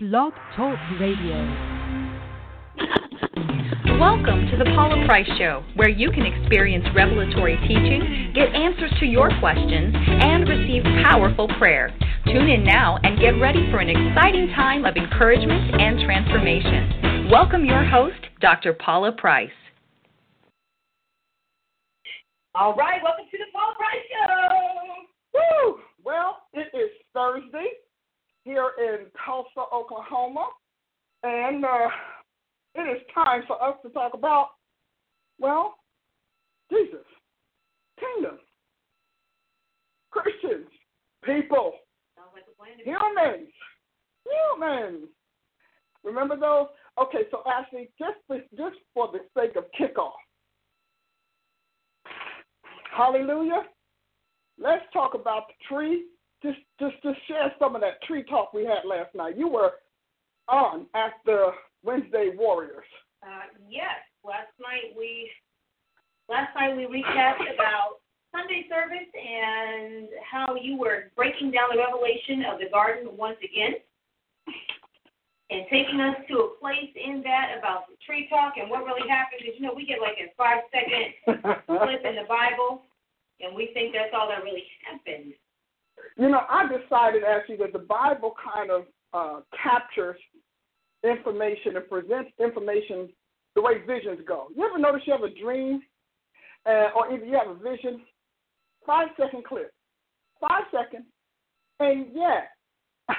Blog Talk Radio. Welcome to the Paula Price Show, where you can experience revelatory teaching, get answers to your questions, and receive powerful prayer. Tune in now and get ready for an exciting time of encouragement and transformation. Welcome your host, Dr. Paula Price. All right, welcome to the Paula Price Show. Woo! Well, it is Thursday here in Tulsa, Oklahoma, and uh, it is time for us to talk about, well, Jesus, kingdom, Christians, people, humans, humans. Remember those? Okay, so actually, just just for the sake of kickoff, Hallelujah. Let's talk about the tree just just just share some of that tree talk we had last night. You were on at the Wednesday Warriors. Uh, yes, last night we last night we recapped about Sunday service and how you were breaking down the revelation of the garden once again. And taking us to a place in that about the tree talk and what really happened is, you know, we get like a five second clip in the Bible, and we think that's all that really happened. You know, I decided actually that the Bible kind of uh, captures information and presents information the way visions go. You ever notice you have a dream, uh, or either you have a vision, five second clip, five seconds, and yet,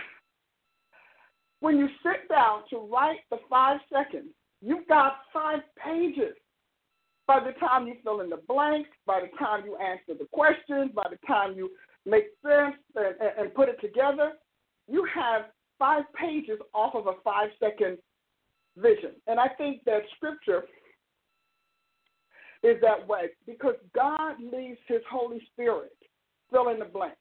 when you sit down to write the five seconds, you've got five pages. By the time you fill in the blanks, by the time you answer the questions, by the time you make sense and, and put it together, you have five pages off of a five second vision. And I think that scripture is that way because God leaves his Holy Spirit fill in the blanks,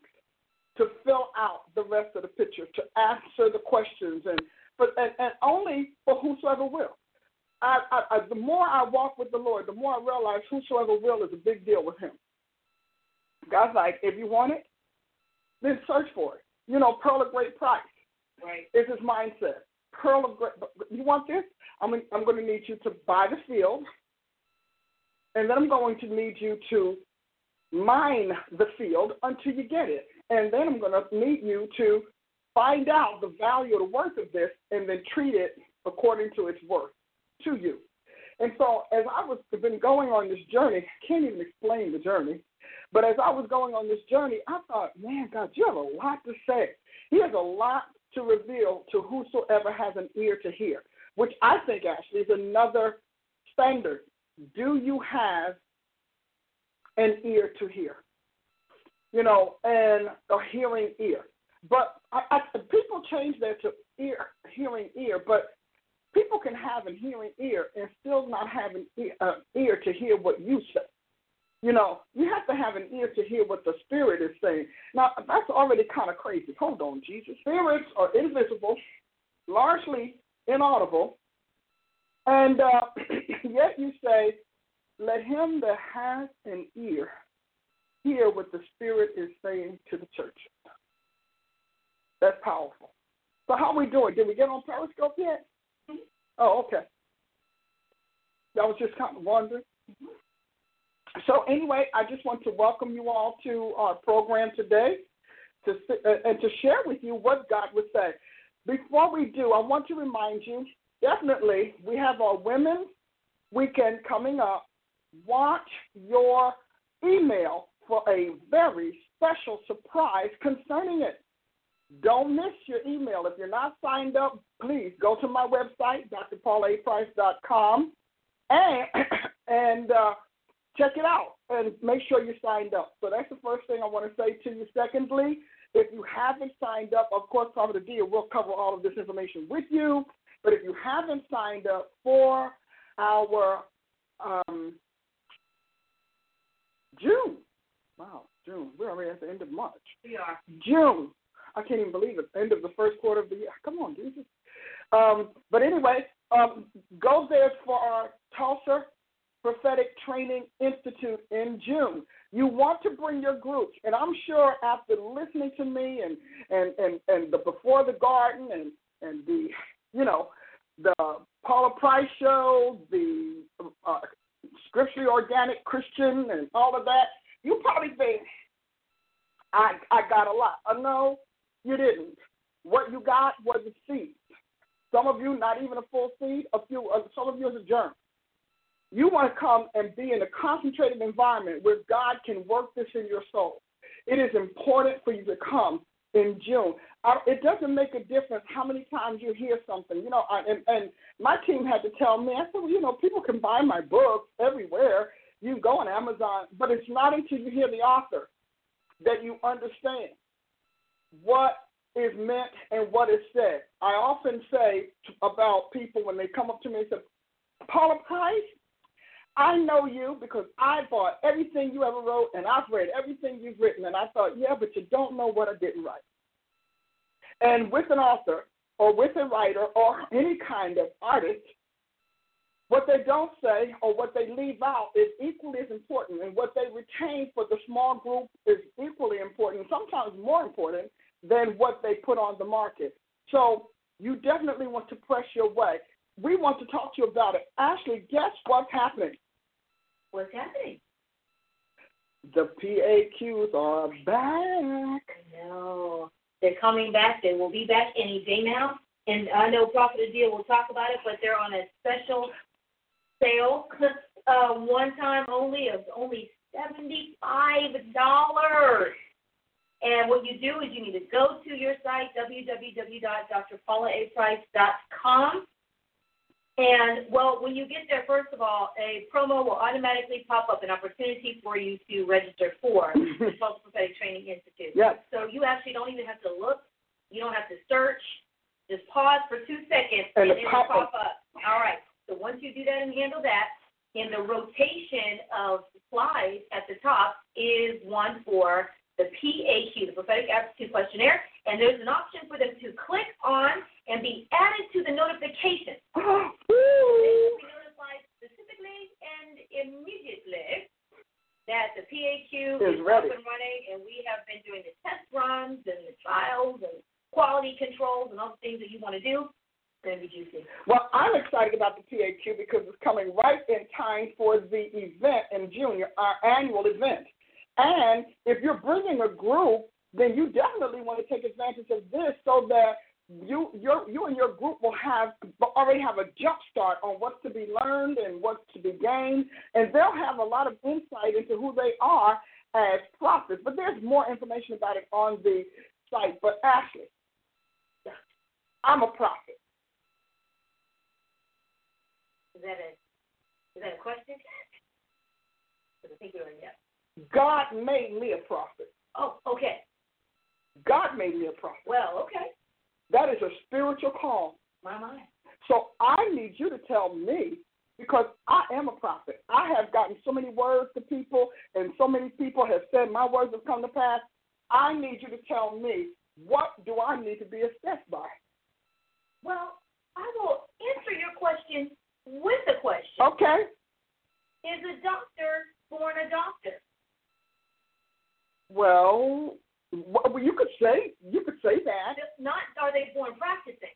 to fill out the rest of the picture, to answer the questions, and, but, and, and only for whosoever will. I, I, I, the more I walk with the Lord, the more I realize whosoever will is a big deal with him. God's like, if you want it, then search for it. You know, pearl of great price. Right. Is his mindset. Pearl of great. You want this? I'm I'm going to need you to buy the field, and then I'm going to need you to mine the field until you get it, and then I'm going to need you to find out the value or the worth of this, and then treat it according to its worth to you. And so, as I was been going on this journey, I can't even explain the journey. But as I was going on this journey, I thought, man, God, you have a lot to say. He has a lot to reveal to whosoever has an ear to hear, which I think actually is another standard. Do you have an ear to hear? You know, and a hearing ear. But I, I, people change that to ear, hearing ear, but people can have a hearing ear and still not have an ear, uh, ear to hear what you say. You know, you have to have an ear to hear what the Spirit is saying. Now, that's already kind of crazy. Hold on, Jesus. Spirits are invisible, largely inaudible, and uh, yet you say, let him that has an ear hear what the Spirit is saying to the church. That's powerful. So, how are we doing? Did we get on Periscope yet? Oh, okay. I was just kind of wondering. Mm-hmm. So anyway, I just want to welcome you all to our program today, to uh, and to share with you what God would say. Before we do, I want to remind you definitely we have our Women's Weekend coming up. Watch your email for a very special surprise concerning it. Don't miss your email. If you're not signed up, please go to my website, drpaulaprice.com, and and uh, check it out and make sure you're signed up. So that's the first thing I want to say to you. Secondly, if you haven't signed up, of course, Prophet Adia will cover all of this information with you. But if you haven't signed up for our um, June, wow, June, we're already at the end of March. We are. June. I can't even believe it. End of the first quarter of the year. Come on, Jesus. Um, but anyway, um, go there for our Tulsa Prophetic Training Institute in June. You want to bring your groups, and I'm sure after listening to me and and and and the before the garden and and the, you know, the Paula Price show, the uh, scripturally organic Christian, and all of that, you probably think I I got a lot. Uh, no, you didn't. What you got was a seed. Some of you, not even a full seed. A few, uh, some of you is a germ. You want to come and be in a concentrated environment where God can work this in your soul. It is important for you to come in June. It doesn't make a difference how many times you hear something. You know, and, and my team had to tell me, I said, well, you know, people can buy my books everywhere. You go on Amazon, but it's not until you hear the author that you understand what is meant and what is said. I often say about people when they come up to me and say, Paula Price, I know you because I bought everything you ever wrote and I've read everything you've written. And I thought, yeah, but you don't know what I didn't write. And with an author or with a writer or any kind of artist, what they don't say or what they leave out is equally as important. And what they retain for the small group is equally important, sometimes more important than what they put on the market. So you definitely want to press your way. We want to talk to you about it. Ashley, guess what's happening? What's happening? The PAQs are back. No, they're coming back. They will be back any day now. And I know Prophet Adil will talk about it, but they're on a special sale, uh, one time only of only seventy-five dollars. And what you do is you need to go to your site, www.drpaulaaprice.com. And, well, when you get there, first of all, a promo will automatically pop up, an opportunity for you to register for the Tulsa Prophetic Training Institute. Yes. So you actually don't even have to look. You don't have to search. Just pause for two seconds, And and, it it'll pop pop up. All right. So once you do that and handle that, in the rotation of slides at the top is one for the PAQ, the Prophetic Aptitude Questionnaire, and there's an option for them to click on and be added to the notification. They will be notified specifically and immediately that the PAQ Is is, ready. up and running, and we have been doing the test runs and the trials and quality controls and all the things that you want to do. It's going to be juicy. Well, I'm excited about the PAQ because it's coming right in time for the event in June, our annual event. And if you're bringing a group, then you definitely want to take advantage of this so that you your you and your group will have already have a jump start on what's to be learned and what's to be gained, and they'll have a lot of insight into who they are as prophets. But there's more information about it on the site. But Ashley, I'm a prophet. Is that a is that a question? Because I think you're yes. God made me a prophet. Oh, okay. God made me a prophet. Well, okay. That is a spiritual call. My mind. So I need you to tell me because I am a prophet. I have gotten so many words to people, and so many people have said my words have come to pass. I need you to tell me what do I need to be assessed by? Well, I will answer your question with a question. Okay. Is a doctor born a doctor? Well, well, you could say you could say that. Not are they born practicing?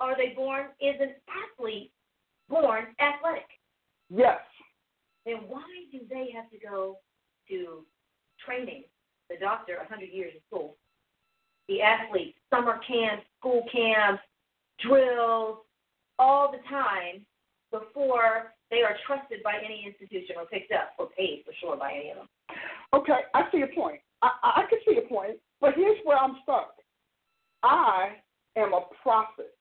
Are they born is an athlete born athletic? Yes. Then why do they have to go to training? The doctor, a 100 years of school. The athlete, summer camps, school camps, drills, all the time before they are trusted by any institution or picked up or paid for sure by any of them. Okay, I see your point. I, I can see your point, but here's where I'm stuck. I am a prophet.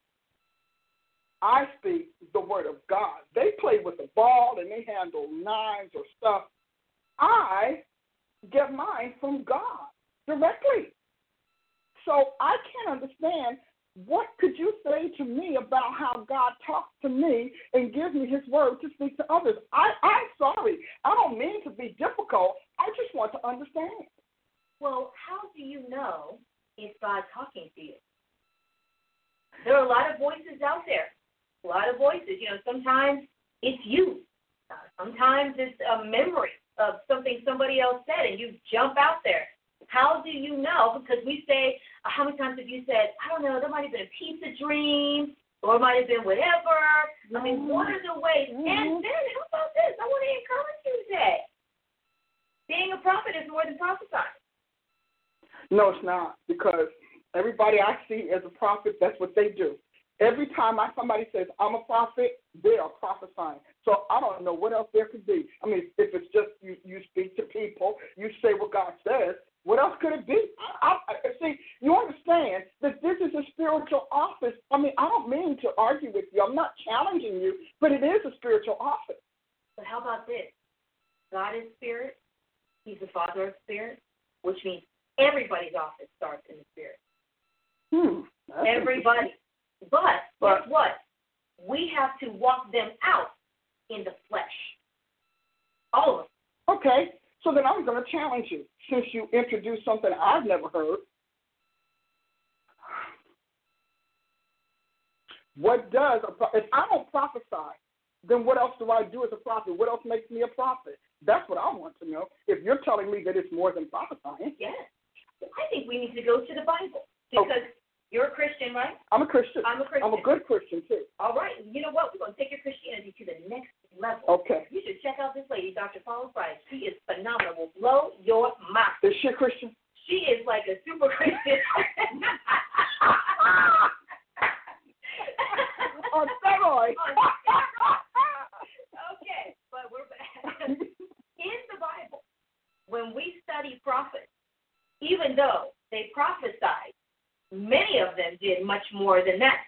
I speak the word of God. They play with the ball and they handle knives or stuff. I get mine from God directly. So I can't understand what could you say to me about how God talks to me and gives me his word to speak to others? I, I'm sorry. I don't mean to be difficult. I just want to understand. Well, how do you know if God's talking to you? There are a lot of voices out there. A lot of voices. You know, sometimes it's you. Uh, sometimes it's a memory of something somebody else said, and you jump out there. How do you know? Because we say, uh, how many times have you said, I don't know, there might have been a pizza dream, or it might have been whatever. I mean, mm-hmm. what are the ways? Mm-hmm. And then, how about this? I want to encourage you today. Being a prophet is more than prophesying. No, it's not, because everybody I see as a prophet, that's what they do. Every time I, somebody says I'm a prophet, they are prophesying. So I don't know what else there could be. I mean, if it's just you, you speak to people, you say what God says, what else could it be? I, I, see, you understand that this is a spiritual office. I mean, I don't mean to argue with you. I'm not challenging you, but it is a spiritual office. But how about this? God is spirit. He's the Father of spirit, which means everybody's office starts in the spirit. Hmm. Everybody. But, but guess what? We have to walk them out in the flesh. All of us. Okay. So then I'm going to challenge you since you introduced something I've never heard. What does a, if I don't prophesy, then what else do I do as a prophet? What else makes me a prophet? That's what I want to know. If you're telling me that it's more than prophesying, yes. I think we need to go to the Bible oh. because okay. you're a Christian, right? I'm a Christian. I'm a Christian. I'm a good Christian too. more than that.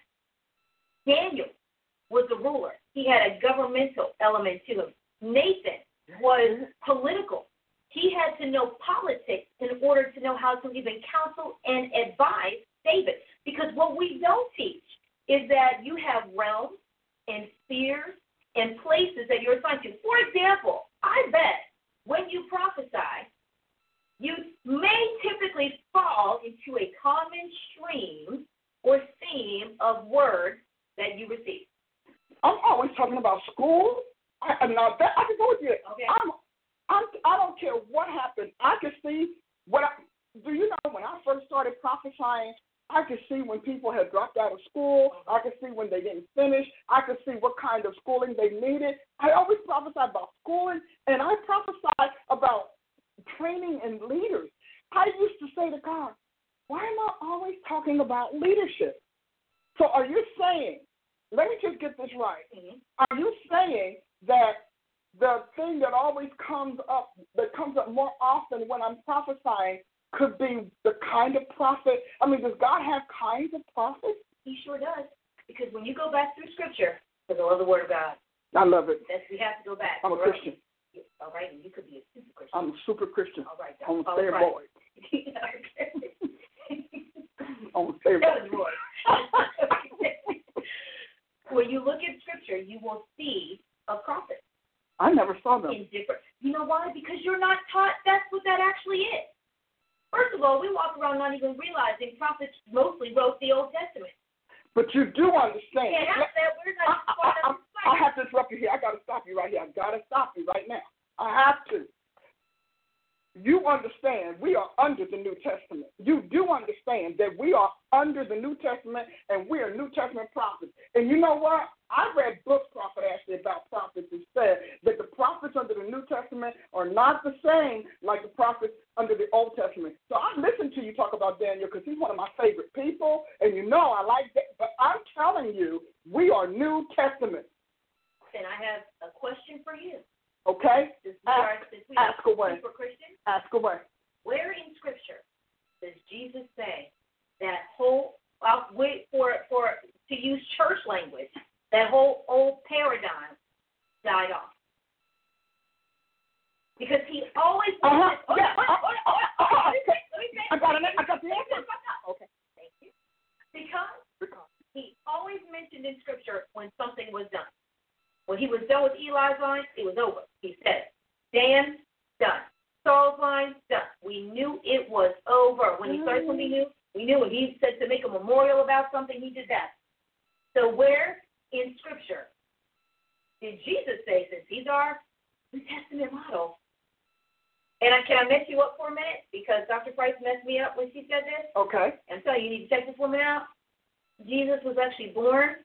Jesus was actually born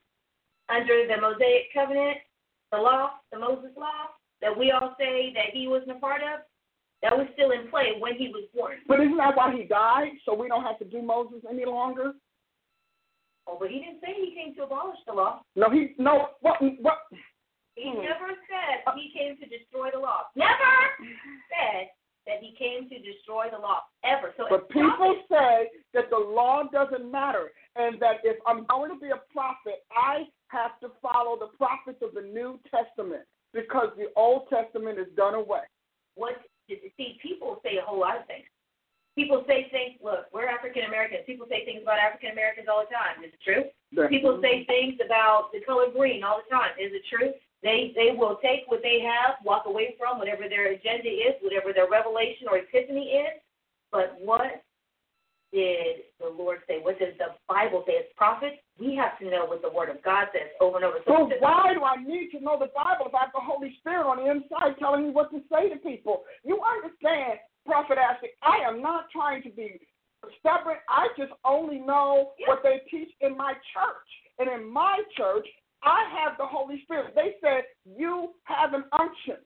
under the Mosaic covenant, the law, the Moses law, that we all say that he wasn't a part of. That was still in play when he was born. But isn't that why he died? So we don't have to do Moses any longer? Oh, but he didn't say he came to abolish the law. No, he no. What? What? He Hmm. never said he came to destroy the law. Never said that he came to destroy the law ever. So But people say that the law doesn't matter, and that if I'm going to be a prophet, I have to follow the prophets of the New Testament because the Old Testament is done away. what see people say a whole lot of things. People say things. Look, we're African Americans. People say things about African Americans all the time. Is it true? People say things about the color green all the time. Is it true? They they will take what they have, walk away from whatever their agenda is, whatever their revelation or epiphany is. But what did the Lord say? What does the Bible say? As prophets, we have to know what the Word of God says over and over. So why do I need to know the Bible if I have the Holy Spirit on the inside telling me what to say to people? You understand, Prophet Ashley, I am not trying to be stubborn. I just only know what they teach in my church. And in my church, I have the Holy Spirit. They said, You have an unction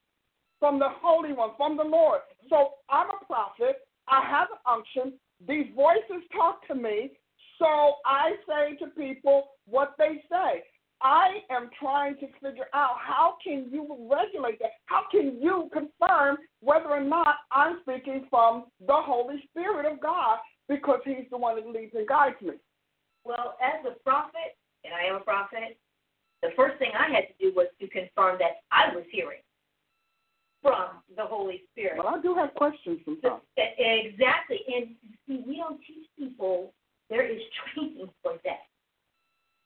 from the Holy One, from the Lord. So I'm a prophet. I have an unction. These voices talk to me. So I say to people what they say. I am trying to figure out how can you regulate that? How can you confirm whether or not I'm speaking from the Holy Spirit of God because He's the one that leads and guides me? Well, as a prophet, and I am a prophet, the first thing I had to do was to confirm that I was hearing from the Holy Spirit. Well, I do have questions sometimes. Exactly. And see, we don't teach people there is training for that.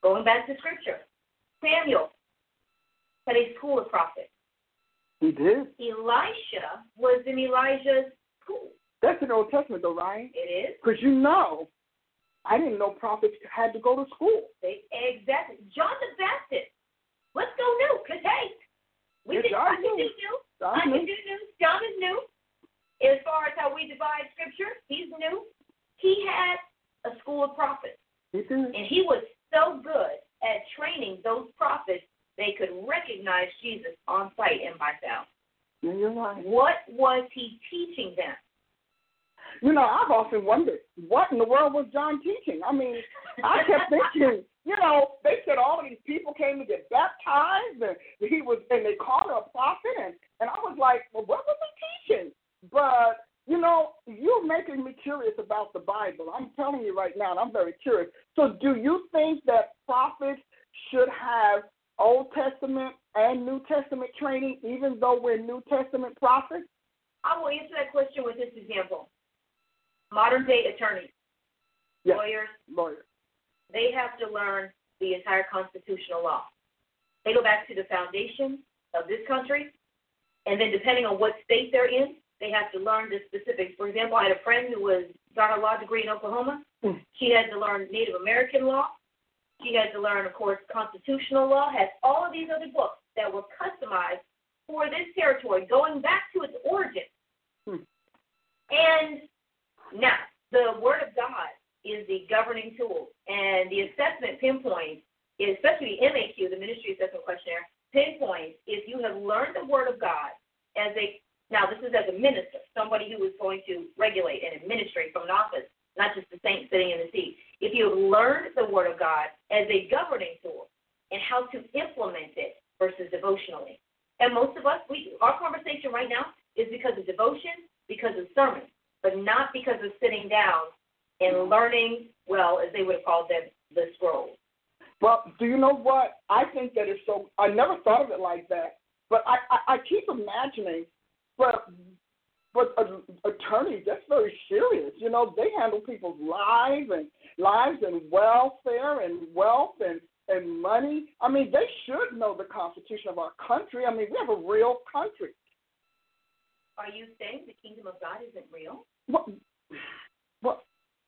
Going back to scripture, Samuel had a school of prophets. He did. Elisha was in Elijah's school. That's in the Old Testament, though, right? It is. Because you know, I didn't know prophets had to go to school. They, exactly. John the Baptist. Let's go new, because, hey, we Yeah, did, John I can do new. John I can do new. John is new. As far as how we divide scripture, he's new. He had a school of prophets. And he was so good at training those prophets, they could recognize Jesus on sight and by sound. Yeah, you're right. What was he teaching them? You know, I've often wondered what in the world was John teaching. I mean, I kept thinking, you know, they said all of these people came to get baptized, and he was, and they called him a prophet, and and I was like, well, what was he teaching? But you know, you're making me curious about the Bible. I'm telling you right now, and I'm very curious. So, do you think that prophets should have Old Testament and New Testament training, even though we're New Testament prophets? I will answer that question with this example. Modern day attorneys, Yes. lawyers, Lawyer. They have to learn the entire constitutional law. They go back to the foundation of this country, and then depending on what state they're in, they have to learn the specifics. For example, I had a friend who was got her law degree in Oklahoma. Mm. She had to learn Native American law. She had to learn, of course, constitutional law. Has all of these other books that were customized for this territory, going back to its origin. Hmm. And now, the Word of God is the governing tool, and the assessment pinpoint, is, especially the MAQ, the Ministry Assessment Questionnaire, pinpoints if you have learned the Word of God as a now this is as a minister, somebody who is going to regulate and administrate from an office, not just the saint sitting in the seat. If you have learned the Word of God as a governing tool and how to implement it versus devotionally, and most of us, we our conversation right now is because of devotion, because of sermon, but not because of sitting down and learning, well, as they would have called them, the scrolls. Well, do you know what? I think that is so. I never thought of it like that, but I I, I keep imagining, but but attorneys that's very serious. You know, they handle people's lives and lives and welfare and wealth and and money. I mean, they should know the Constitution of our country. I mean, we have a real country. Are you saying the kingdom of God isn't real? What?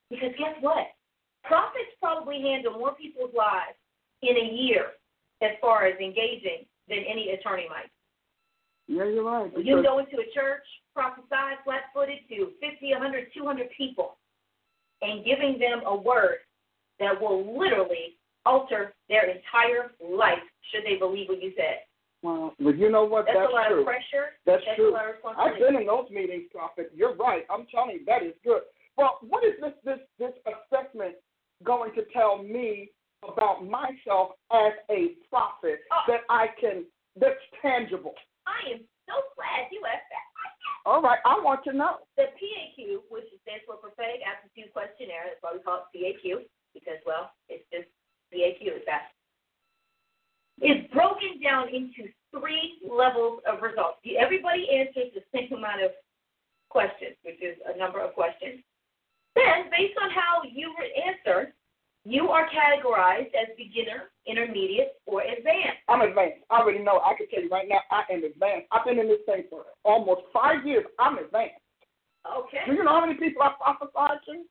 Because guess what? Prophets probably handle more people's lives in a year as far as engaging than any attorney might. Yeah, you're right. When you because- go into a church, prophesy flat footed to 50, 100, 200 people, and giving them a word that will literally alter their entire life should they believe what you said. Well, but you know what? That's, That's a lot true. of pressure. That's That's true. a lot of I've been in those meetings, Prophet. You're right. I'm telling you, that is good. Well, what is this this this assessment going to tell me about myself as a prophet Oh. that I can that's tangible? I am so glad you asked that. All right, I want to know. The PAQ, which stands for Prophetic Aptitude Questionnaire, that's why we call it PAQ, because, well, it's just PAQ, is that, is broken down into three levels of results. Everybody answers the same amount of questions, which is a number of questions. Then, based on how you answer, you are categorized as beginner, intermediate, or advanced. I'm advanced. I already know. I can tell you right now, I am advanced. I've been in this thing for almost five years. I'm advanced. Okay. Do you know how many people I prophesied to?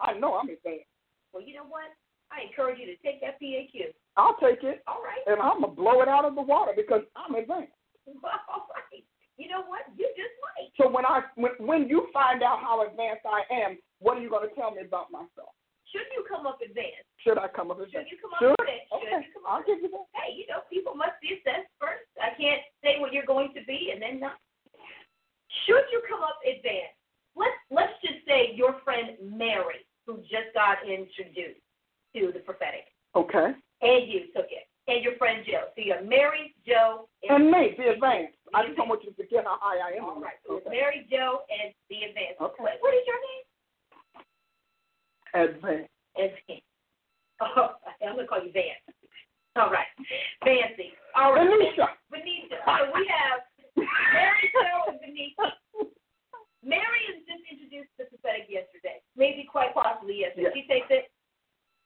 I know I'm advanced. Well, you know what? I encourage you to take that PAQ. I'll take it, All right. and I'm gonna blow it out of the water because I'm advanced. All right. You know what? You just might. So when I when when you find out how advanced I am, what are you going to tell me about myself? Should you come up advanced? Should I come up with Should you come up Should? advanced? Should Okay, you I'll give you that. Hey, you know, people must be assessed first. I can't say what you're going to be and then not. Should you come up advanced? Let's let's just say your friend Mary, who just got introduced to the prophetic, Okay. and you took it, and your friend Joe. So you have Mary, Joe, And me, the advanced. I just don't want you to forget how high I am. All right. So Okay. Mary, Joe, and the advanced. Okay. What, what is your name? Advanced. Advanced. Oh, I'm gonna call you Vance. All right, Vancy. All right, Venetia. Venetia. So we have Mary, and Venetia. Mary is just introduced to the prophetic yesterday, maybe quite possibly yesterday. Yes. She takes it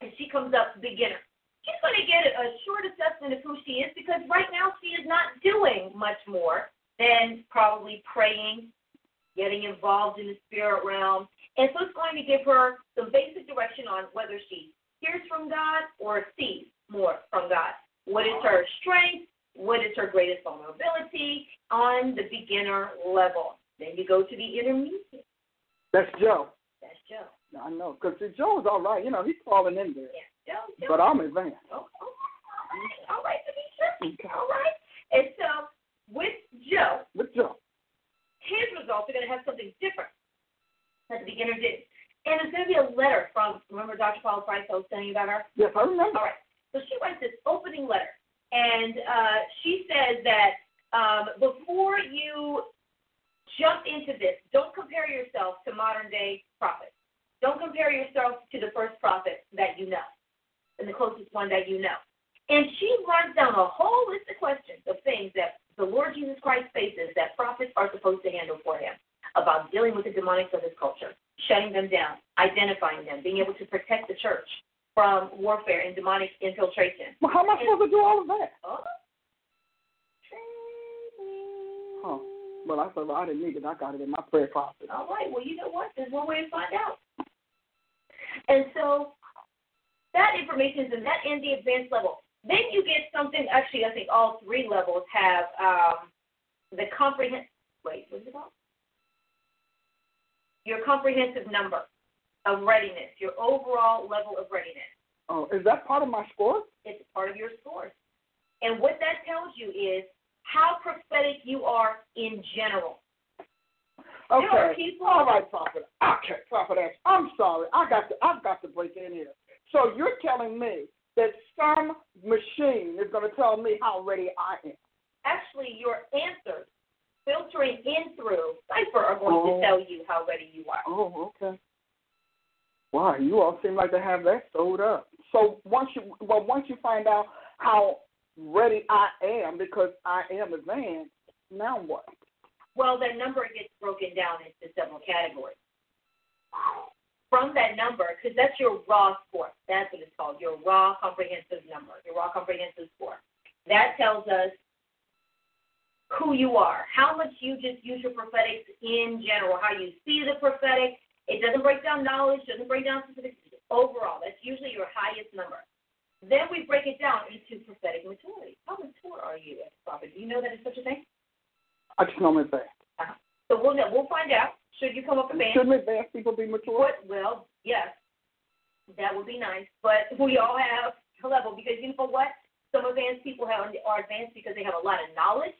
and she comes up beginner. She's going to get a short assessment of who she is because right now she is not doing much more than probably praying, getting involved in the spirit realm. And so it's going to give her some basic direction on whether she hears from God or sees more from God. What is her strength? What is her greatest vulnerability on the beginner level? Then you go to the intermediate. That's Joe. That's Joe. I know, because Joe's all right. You know, he's falling in there. Yeah, Joe. Joe. But I'm advanced. Oh, oh, all right, all right, Tanisha. Okay. All right. And so with Joe, With Joe. his results are going to have something different that the beginner did. And it's going to be a letter from, remember Dr. Paula Price, I was telling you about her? Yes, I remember. All right. So she writes this opening letter, and uh, she says that um, before you jump into this, don't compare yourself to modern day prophets. Don't compare yourself to the first prophet that you know, and the closest one that you know. And she runs down a whole list of questions of things that the Lord Jesus Christ faces that prophets are supposed to handle for him about dealing with the demonics of his culture, shutting them down, identifying them, being able to protect the church from warfare and demonic infiltration. Well, how am I supposed to do all of that? Oh. Huh. Well, I said, well, I didn't need it. I got it in my prayer closet. All right. Well, you know what? There's one way to find out. And so that information is in that in the advanced level. Then you get something. Actually, I think all three levels have um, the comprehensive. Wait, what's it called? Your comprehensive number of readiness. Your overall level of readiness. Oh, is that part of my score? It's part of your scores. And what that tells you is how prophetic you are in general. Okay. There are people- All right, prophet. Okay, prophet. Ash, I'm sorry. I got to. I've got to break in here. So you're telling me that some machine is going to tell me how ready I am. Actually, your answers filtering in through Cipher are going Oh. to tell you how ready you are. Oh, okay. Wow, you all seem like to have that sewed up. So once you, well, once you find out how ready I am because I am advanced, now what? Well, that number gets broken down into several categories. From that number, because that's your raw score. That's what it's called, your raw comprehensive number, your raw comprehensive score. That tells us who you are, how much you just use your prophetics in general, how you see the prophetic. It doesn't break down knowledge, doesn't break down specifics. Overall, that's usually your highest number. Then we break it down into prophetic maturity. How mature are you as a prophet? Do you know that is such a thing? I just know I'm advanced. So we'll know, we'll find out. Should you come up advanced? Shouldn't advanced people be mature? What? Well, yes, that would be nice. But we all have a level because you know what? Some advanced people have are advanced because they have a lot of knowledge,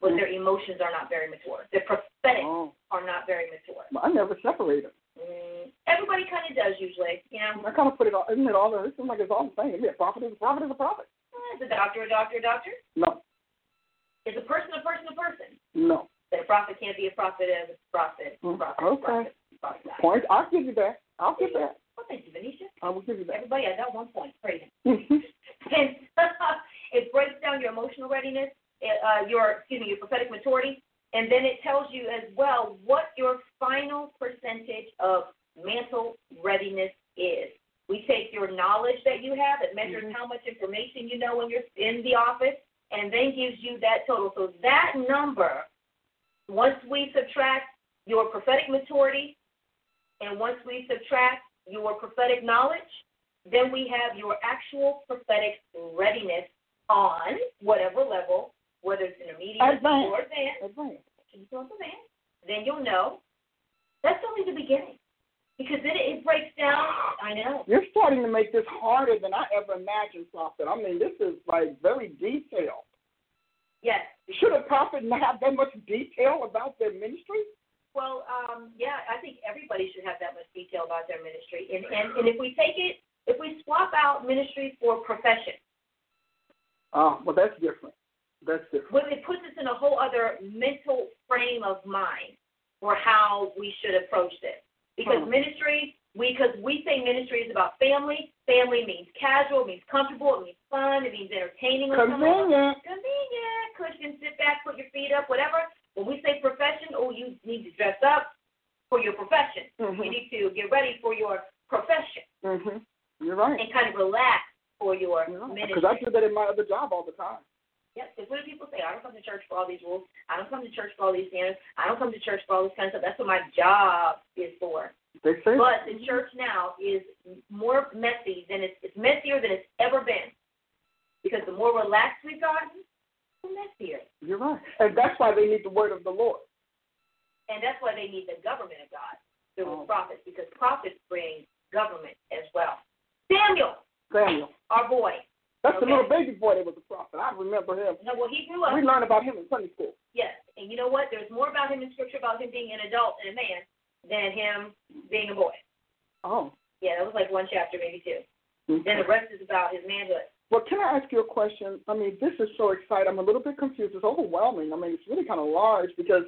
but their emotions are not very mature. Their prophetic Oh, are not very mature. I never separated. Mm, everybody kind of does usually, you know. I kind of put it all, isn't it all, it seems like it's all the same. Yeah, prophet is a prophet is a prophet. Eh, Is a doctor a doctor a doctor? No, Is a person a person a person? no. That a prophet can't be a prophet as a prophet. Mm, prophet, okay. prophet, prophet. Point. I'll give you that. I'll give that. Well, thank you, Venetia. I will give you that. Everybody has that one point. Praise him. And it breaks down your emotional readiness, uh, your excuse me, your prophetic maturity, and then it tells you as well what your final percentage of mental readiness is. We take your knowledge that you have, it measures Mhm. how much information you know when you're in the office, and then gives you that total. So that number, once we subtract your prophetic maturity, and once we subtract your prophetic knowledge, then we have your actual prophetic readiness on whatever level, whether it's intermediate Advanced. or advanced, Advanced. or advanced, then you'll know that's only the beginning. Because it, it breaks down, I know. You're starting to make this harder than I ever imagined, prophet. I mean, this is like very detailed. Yes. Should a prophet not have that much detail about their ministry? Well, um, yeah, I think everybody should have that much detail about their ministry. And, and, and if we take it, if we swap out ministry for profession, Oh, well, that's different. That's different. well, it puts us in a whole other mental frame of mind for how we should approach this. Because Hmm. ministry, we because we say ministry is about family. Family means casual, means comfortable, it means fun, it means entertaining. Convenient. Convenient. Cushion, sit back, put your feet up, whatever. When we say profession, oh, you need to dress up for your profession. You Mhm. need to get ready for your profession Mhm. You're right. and kind of relax for your right. ministry. Because I do that in my other job all the time. Yep. Because what do people say? I don't come to church for all these rules. I don't come to church for all these standards. I don't come to church for all this kind of stuff. That's what my job is for. They say. But the church now is more messy than it's, it's messier than it's ever been. Because the more relaxed we've gotten, the messier. You're right. And that's why they need the word of the Lord. And that's why they need the government of God through Oh. prophets, because prophets bring government as well. Samuel, Samuel. our boy. That's the little baby boy that was a prophet. I remember him. No, well, he grew up. We learned about him in Sunday school. Yes, and you know what? There's more about him in Scripture about him being an adult and a man than him being a boy. Oh. Yeah, that was like one chapter, maybe two. Okay. Then the rest is about his manhood. Well, can I ask you a question? I mean, this is so exciting. I'm a little bit confused. It's overwhelming. I mean, it's really kind of large because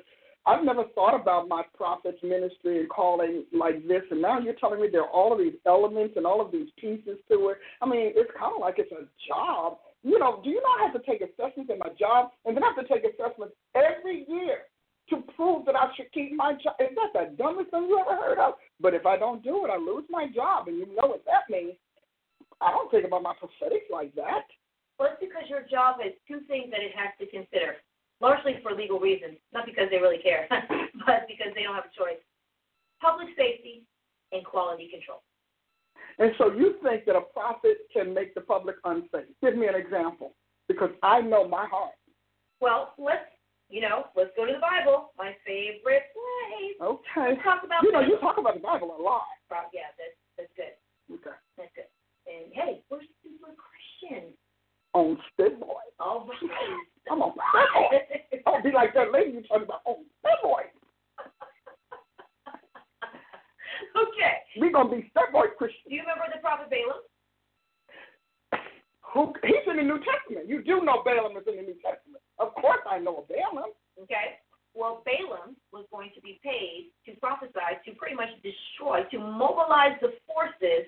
I've never thought about my prophet's ministry and calling like this. And now you're telling me there are all of these elements and all of these pieces to it. I mean, it's kind of like it's a job. You know, do you not have to take assessments in my job and then I have to take assessments every year to prove that I should keep my job? Is that the dumbest thing you ever heard of? But if I don't do it, I lose my job. And you know what that means. I don't think about my prophetics like that. Well, it's because your job has two things that it has to consider, largely for legal reasons, not because they really care, but because they don't have a choice. Public safety and quality control. And so you think that a prophet can make the public unsafe. Give me an example, because I know my heart. Well, let's, you know, let's go to the Bible, my favorite place. Okay. Let's talk about You know, you talk about the Bible a lot. Yeah, that's, that's good. Okay. That's good. And hey, we're super Christians. On spit boy. All right. I'm on spit boy. Don't be like that lady you talking about on spit boy. okay. We gonna be spit boy Christians. Do you remember the prophet Balaam? Who he's in the New Testament. You do know Balaam is in the New Testament. Of course I know Balaam. Okay. Well, Balaam was going to be paid to prophesy, to pretty much destroy, to mobilize the forces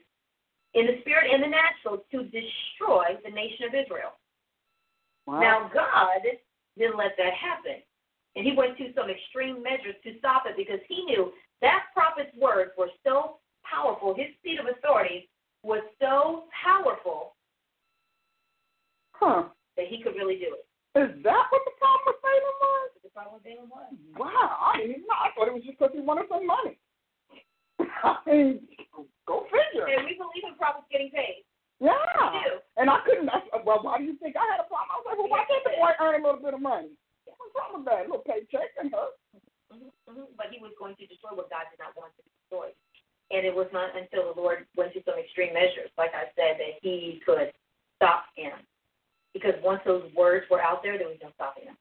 in the spirit and the natural to destroy the nation of Israel. Wow. Now, God didn't let that happen. And he went to some extreme measures to stop it because he knew that prophet's words were so powerful, his seat of authority was so powerful huh. that he could really do it. Is that what the problem with Balaam was? The problem with Balaam was. Wow, I didn't know. I thought it was just because he wanted some money. I mean, go figure. And we believe in prophets getting paid. Yeah. And I couldn't. I, well, why do you think I had a problem? I was like, well, why can't the boy earn a little bit of money? What's wrong with that. A little paycheck and her. hmm hmm But he was going to destroy what God did not want to destroy. And it was not until the Lord went to some extreme measures, like I said, that he could stop him. Because once those words were out there, there was no stopping him.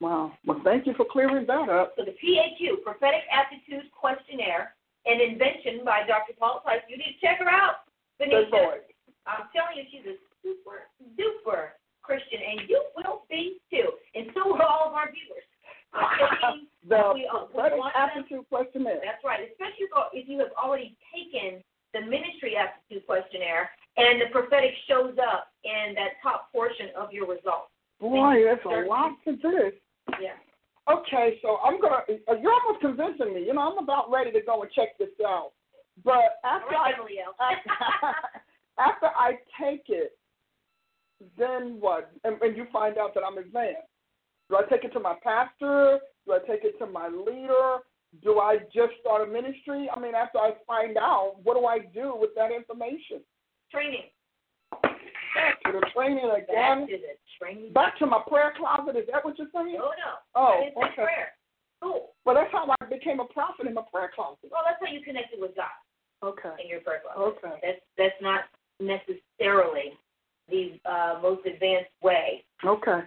Wow. Well, thank you for clearing that up. So the PAQ, Prophetic Aptitude Questionnaire, an invention by Dr. Paula Price. You need to check her out, Good boy. I'm telling you, she's a super duper Christian, and you will be too. And so will all of our viewers. The we, uh, we prophetic want them- aptitude questionnaire. That's right, especially if- you have already taken the ministry aptitude questionnaire and the prophetic shows up in that top portion of your results. Boy, that's a lot to this. Yeah. Okay, so I'm gonna. uh, You're almost convincing me. You know, I'm about ready to go and check this out. But after right, I. after I take it, then what? And, and you find out that I'm advanced. Do I take it to my pastor? Do I take it to my leader? Do I just start a ministry? I mean, after I find out, what do I do with that information? Training. Back to the training again. Back to the training. Back to my prayer closet. Is that what you're saying? Oh no. Oh, okay. prayer. Cool. Well, that's how I became a prophet in my prayer closet. Well, that's how you connected with God Okay. in your prayer closet. Okay. That's that's not necessarily the uh, most advanced way Okay.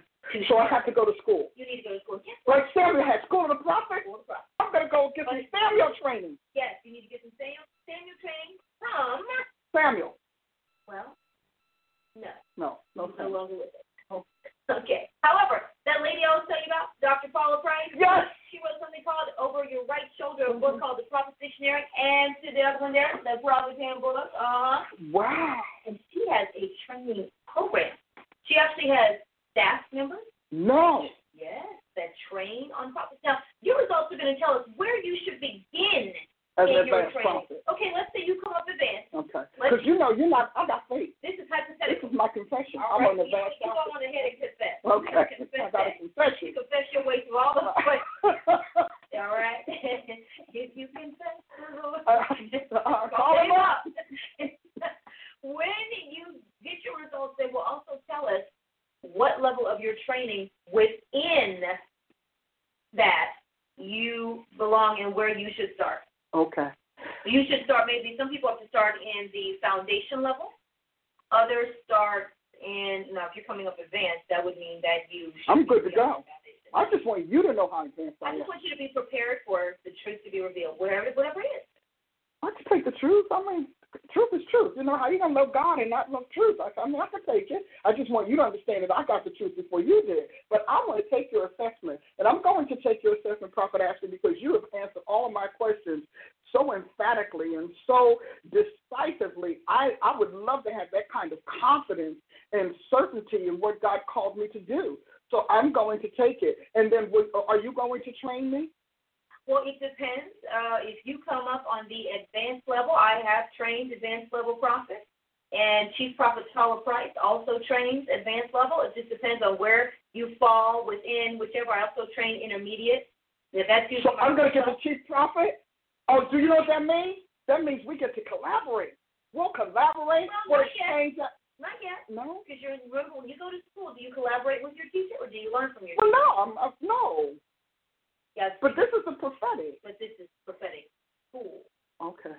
So I have to go to school. You need to go to school. Yes, Like Samuel had school of the prophet. School of the prophet. I'm gonna go get some Samuel training. yes, you need to get some Samuel, Samuel training from. Samuel. Well, no, No, no no longer with us. Okay. However, that lady I was telling you about, Dr. Paula Price. Yes. She wrote something called Over Your Right Shoulder, a book called The Prophet Dictionary, and to the other one there, the Prophet Handbook. Uh huh. Wow. and she has a training program. She actually has staff members, No. yes, that train on prophets. Now, your results are going to tell us where you should begin As an advanced prophet. Okay, let's say you come up advanced. Okay. Because you know, you're not. I got faith. This is This is my confession. All I'm right, an you, advanced you go on ahead and confess. Okay. Confess I got a that. You confession. confess your way through all those questions. All right. if you confess the Lord, Uh, uh, call him up. when you get your results, they will also tell us what level of your training within that you belong and where you should start. Okay. You should start maybe some people have to start in the foundation level. Others start in now if you're coming up advanced, that would mean that you should I'm good to go. I just want you to know how advanced I I am. just want you to be prepared for the truth to be revealed, whatever whatever it is. I can take the truth. I mean, truth is truth. You know how you gonna love God and not love truth? I, I mean, I can take it. I just want you to understand that I got the truth before you did. But I want to take your assessment, and I'm going to take your assessment, Prophet Ashley, because you have answered all of my questions so emphatically and so decisively. I I would love to have that kind of confidence and certainty in what God called me to do. So I'm going to take it. And then, would, are you going to train me? Well, it depends. Uh, if you come up on the advanced level, I have trained advanced level prophets, and Chief Prophet Paula Price also trains advanced level. It just depends on where you fall within whichever. I also train intermediate. If that's usually So I'm going to get the chief prophet. Oh, do you know what that means? That means we get to collaborate. We'll collaborate. Well, We'll not yet. Not yet, No. because you're remember when you go to school, do you collaborate with your teacher or do you learn from your Well, teacher? no. I'm, uh, no. Yes, But this is a prophetic. but this is prophetic Cool. Okay.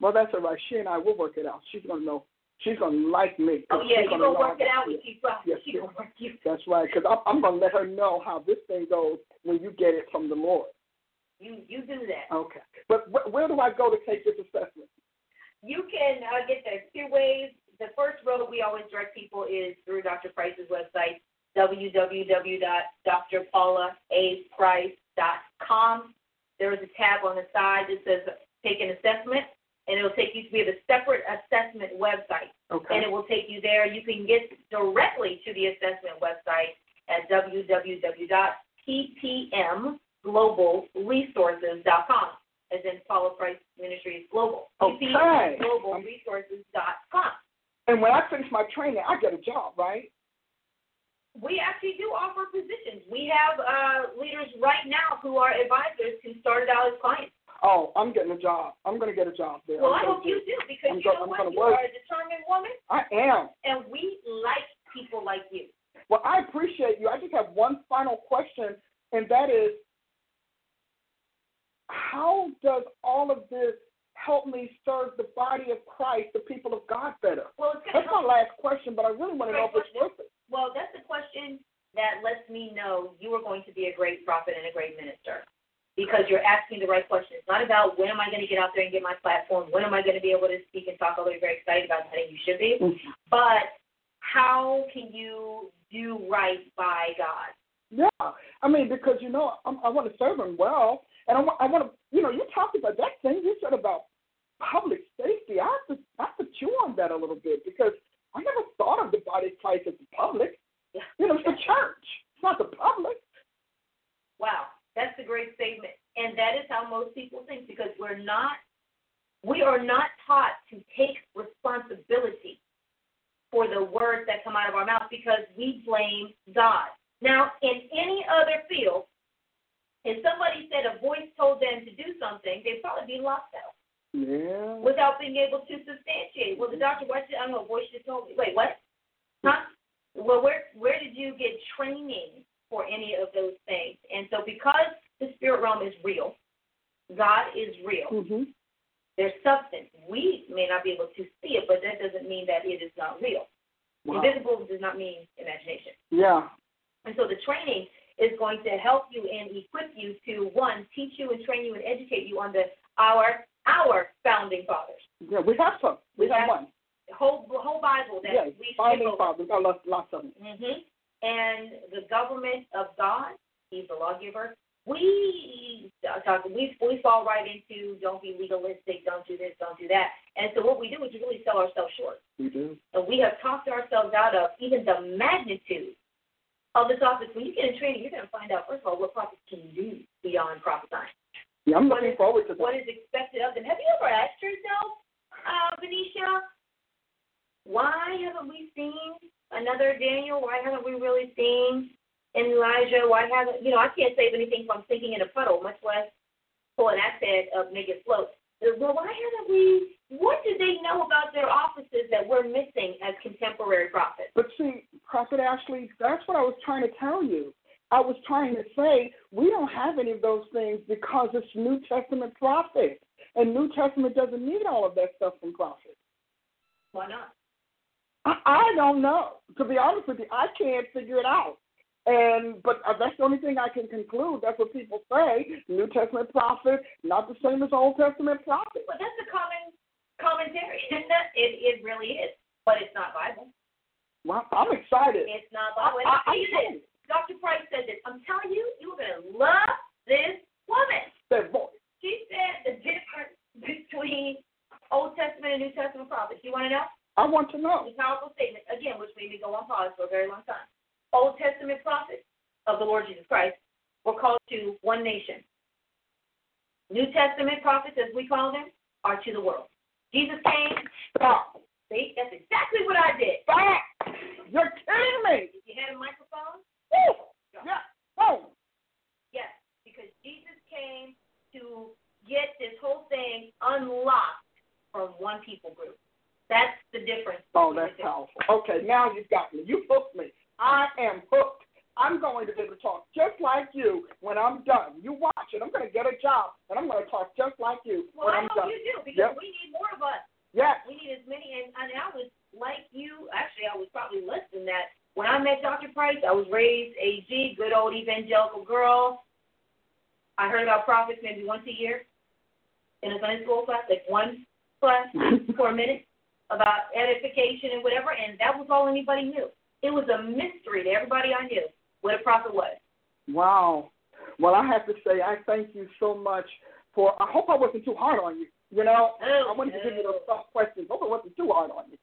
Well, that's all right. She and I will work it out. She's going to know. She's going to like me. Oh yeah, She's you gonna gonna work it out with Prophet. Yes, She yes. gonna work you. That's right. Because I'm, I'm going to let her know how this thing goes when you get it from the Lord. You you do that. Okay. But wh- where do I go to take this assessment? You can uh, get there two ways. The first road we always direct people is through Dr. Price's website, www.drpaulaaprice.com. There is a tab on the side that says Take an Assessment, and it'll take you to we have a separate assessment website, Okay. and it will take you there. You can get directly to the assessment website at www.ppmglobalresources.com, as in Paula Price Ministries Global. Okay. ppmglobalresources.com. And when I finish my training, I get a job, right? We actually do offer positions. We have uh, leaders right now who are advisors who started out as clients. Oh, I'm getting a job. I'm going to get a job there. Well, I I'm hope gonna you do because I'm you go- know I'm what? You work. are a determined woman, I am. and we like people like you. Well, I appreciate you. I just have one final question and that is how does all of this help me serve the body of Christ, the people of God better? Well, it's That's my last question, but I really want to know if it's worth it. Well, that's the question that lets me know you are going to be a great prophet and a great minister because you're asking the right questions. It's not about when am I going to get out there and get my platform, when am I going to be able to speak and talk, although you're very excited about that and you should be, mm-hmm. but how can you do right by God? Yeah, I mean, because you know, I'm, I want to serve Him well, and I want, I want to, you know, you talked about that thing you said about public safety. I have to, I have to chew on that a little bit because I never thought of the body of Christ as the public. Yeah. You know, it's the church. It's not the public. Wow, that's a great statement. And that is how most people think because we're not we are not taught to take responsibility for the words that come out of our mouth because we blame God. Now, in any other field, if somebody said a voice told them to do something, they'd probably be locked out Yeah. without being able to substantiate. Well, the doctor, what did, I don't know, voice just told me. Wait, what? Huh? Well, where where did you get training for any of those things? And so, because the spirit realm is real, God is real. hmm There's substance. We may not be able to see it, but that doesn't mean that it is not real. Wow. Invisible does not mean imagination. Yeah. And so, the training is going to help you and equip you to one, teach you and train you and educate you on the our our founding fathers. Yeah. We have some. We, We have, have- one. The whole the whole Bible that Yes. we Founding fathers. I love lots of them. hmm And the government of God, He's the lawgiver. We uh, talk, we we fall right into don't be legalistic, don't do this, don't do that. And so what we do is we really sell ourselves short. We do. And we have talked ourselves out of even the magnitude of this office. When you get in training, you're going to find out first of all what prophets can do beyond prophesying. Yeah, I'm What looking is- forward to that. What is expected of them? Have you ever asked yourself, uh, Venetia, why haven't we seen another Daniel? Why haven't we really seen Elijah? Why haven't you know? I can't save anything from sinking in a puddle, much less pull an axe head up, make it float. Well, why haven't we? What do they know about their offices that we're missing as contemporary prophets? But see, Prophet Ashley, that's what I was trying to tell you. I was trying to say we don't have any of those things because it's New Testament prophets. And New Testament doesn't need all of that stuff from prophets. Why not? I, I don't know. To be honest with you, I can't figure it out. And but uh, that's the only thing I can conclude. That's what people say. New Testament prophet, not the same as Old Testament prophet. Well, that's a common commentary, isn't it? It, it really is, but it's not Bible. Well, I'm excited. It's not Bible. And I, I this. Dr. Price said this. I'm telling you, you're going to love this woman. that voice. She said the difference between Old Testament and New Testament prophets. You want to know? I want to know. It's a powerful statement, again, which made me go on pause for a very long time. Old Testament prophets of the Lord Jesus Christ were called to one nation. New Testament prophets, as we call them, are to the world. Jesus came. Stop. See, that's exactly what I did. You're kidding me. If you had a microphone, Woo. Yeah. Oh. Yes, because Jesus came to get this whole thing unlocked from one people group. That's the difference. Oh, that's powerful. Okay, now you've got me. You hooked me. I am hooked. I'm going to be able to talk just like you when I'm done. You watch it. I'm going to get a job, and I'm going to talk just like you Well, when I I'm hope you do because Yep. we need more of us. Yes. We need as many, and, and I was like you. Actually, I was probably less than that. When I met Dr. Price, I was raised AG, good old evangelical girl. I heard about prophets maybe once a year in a Sunday school class, like one class for a minute about edification and whatever, and that was all anybody knew. It was a mystery to everybody I knew what a prophet was. Wow. Well, I have to say, I thank you so much for. I hope I wasn't too hard on you. You know, Oh, I wanted to give you those tough questions. Hope I wasn't too hard on you.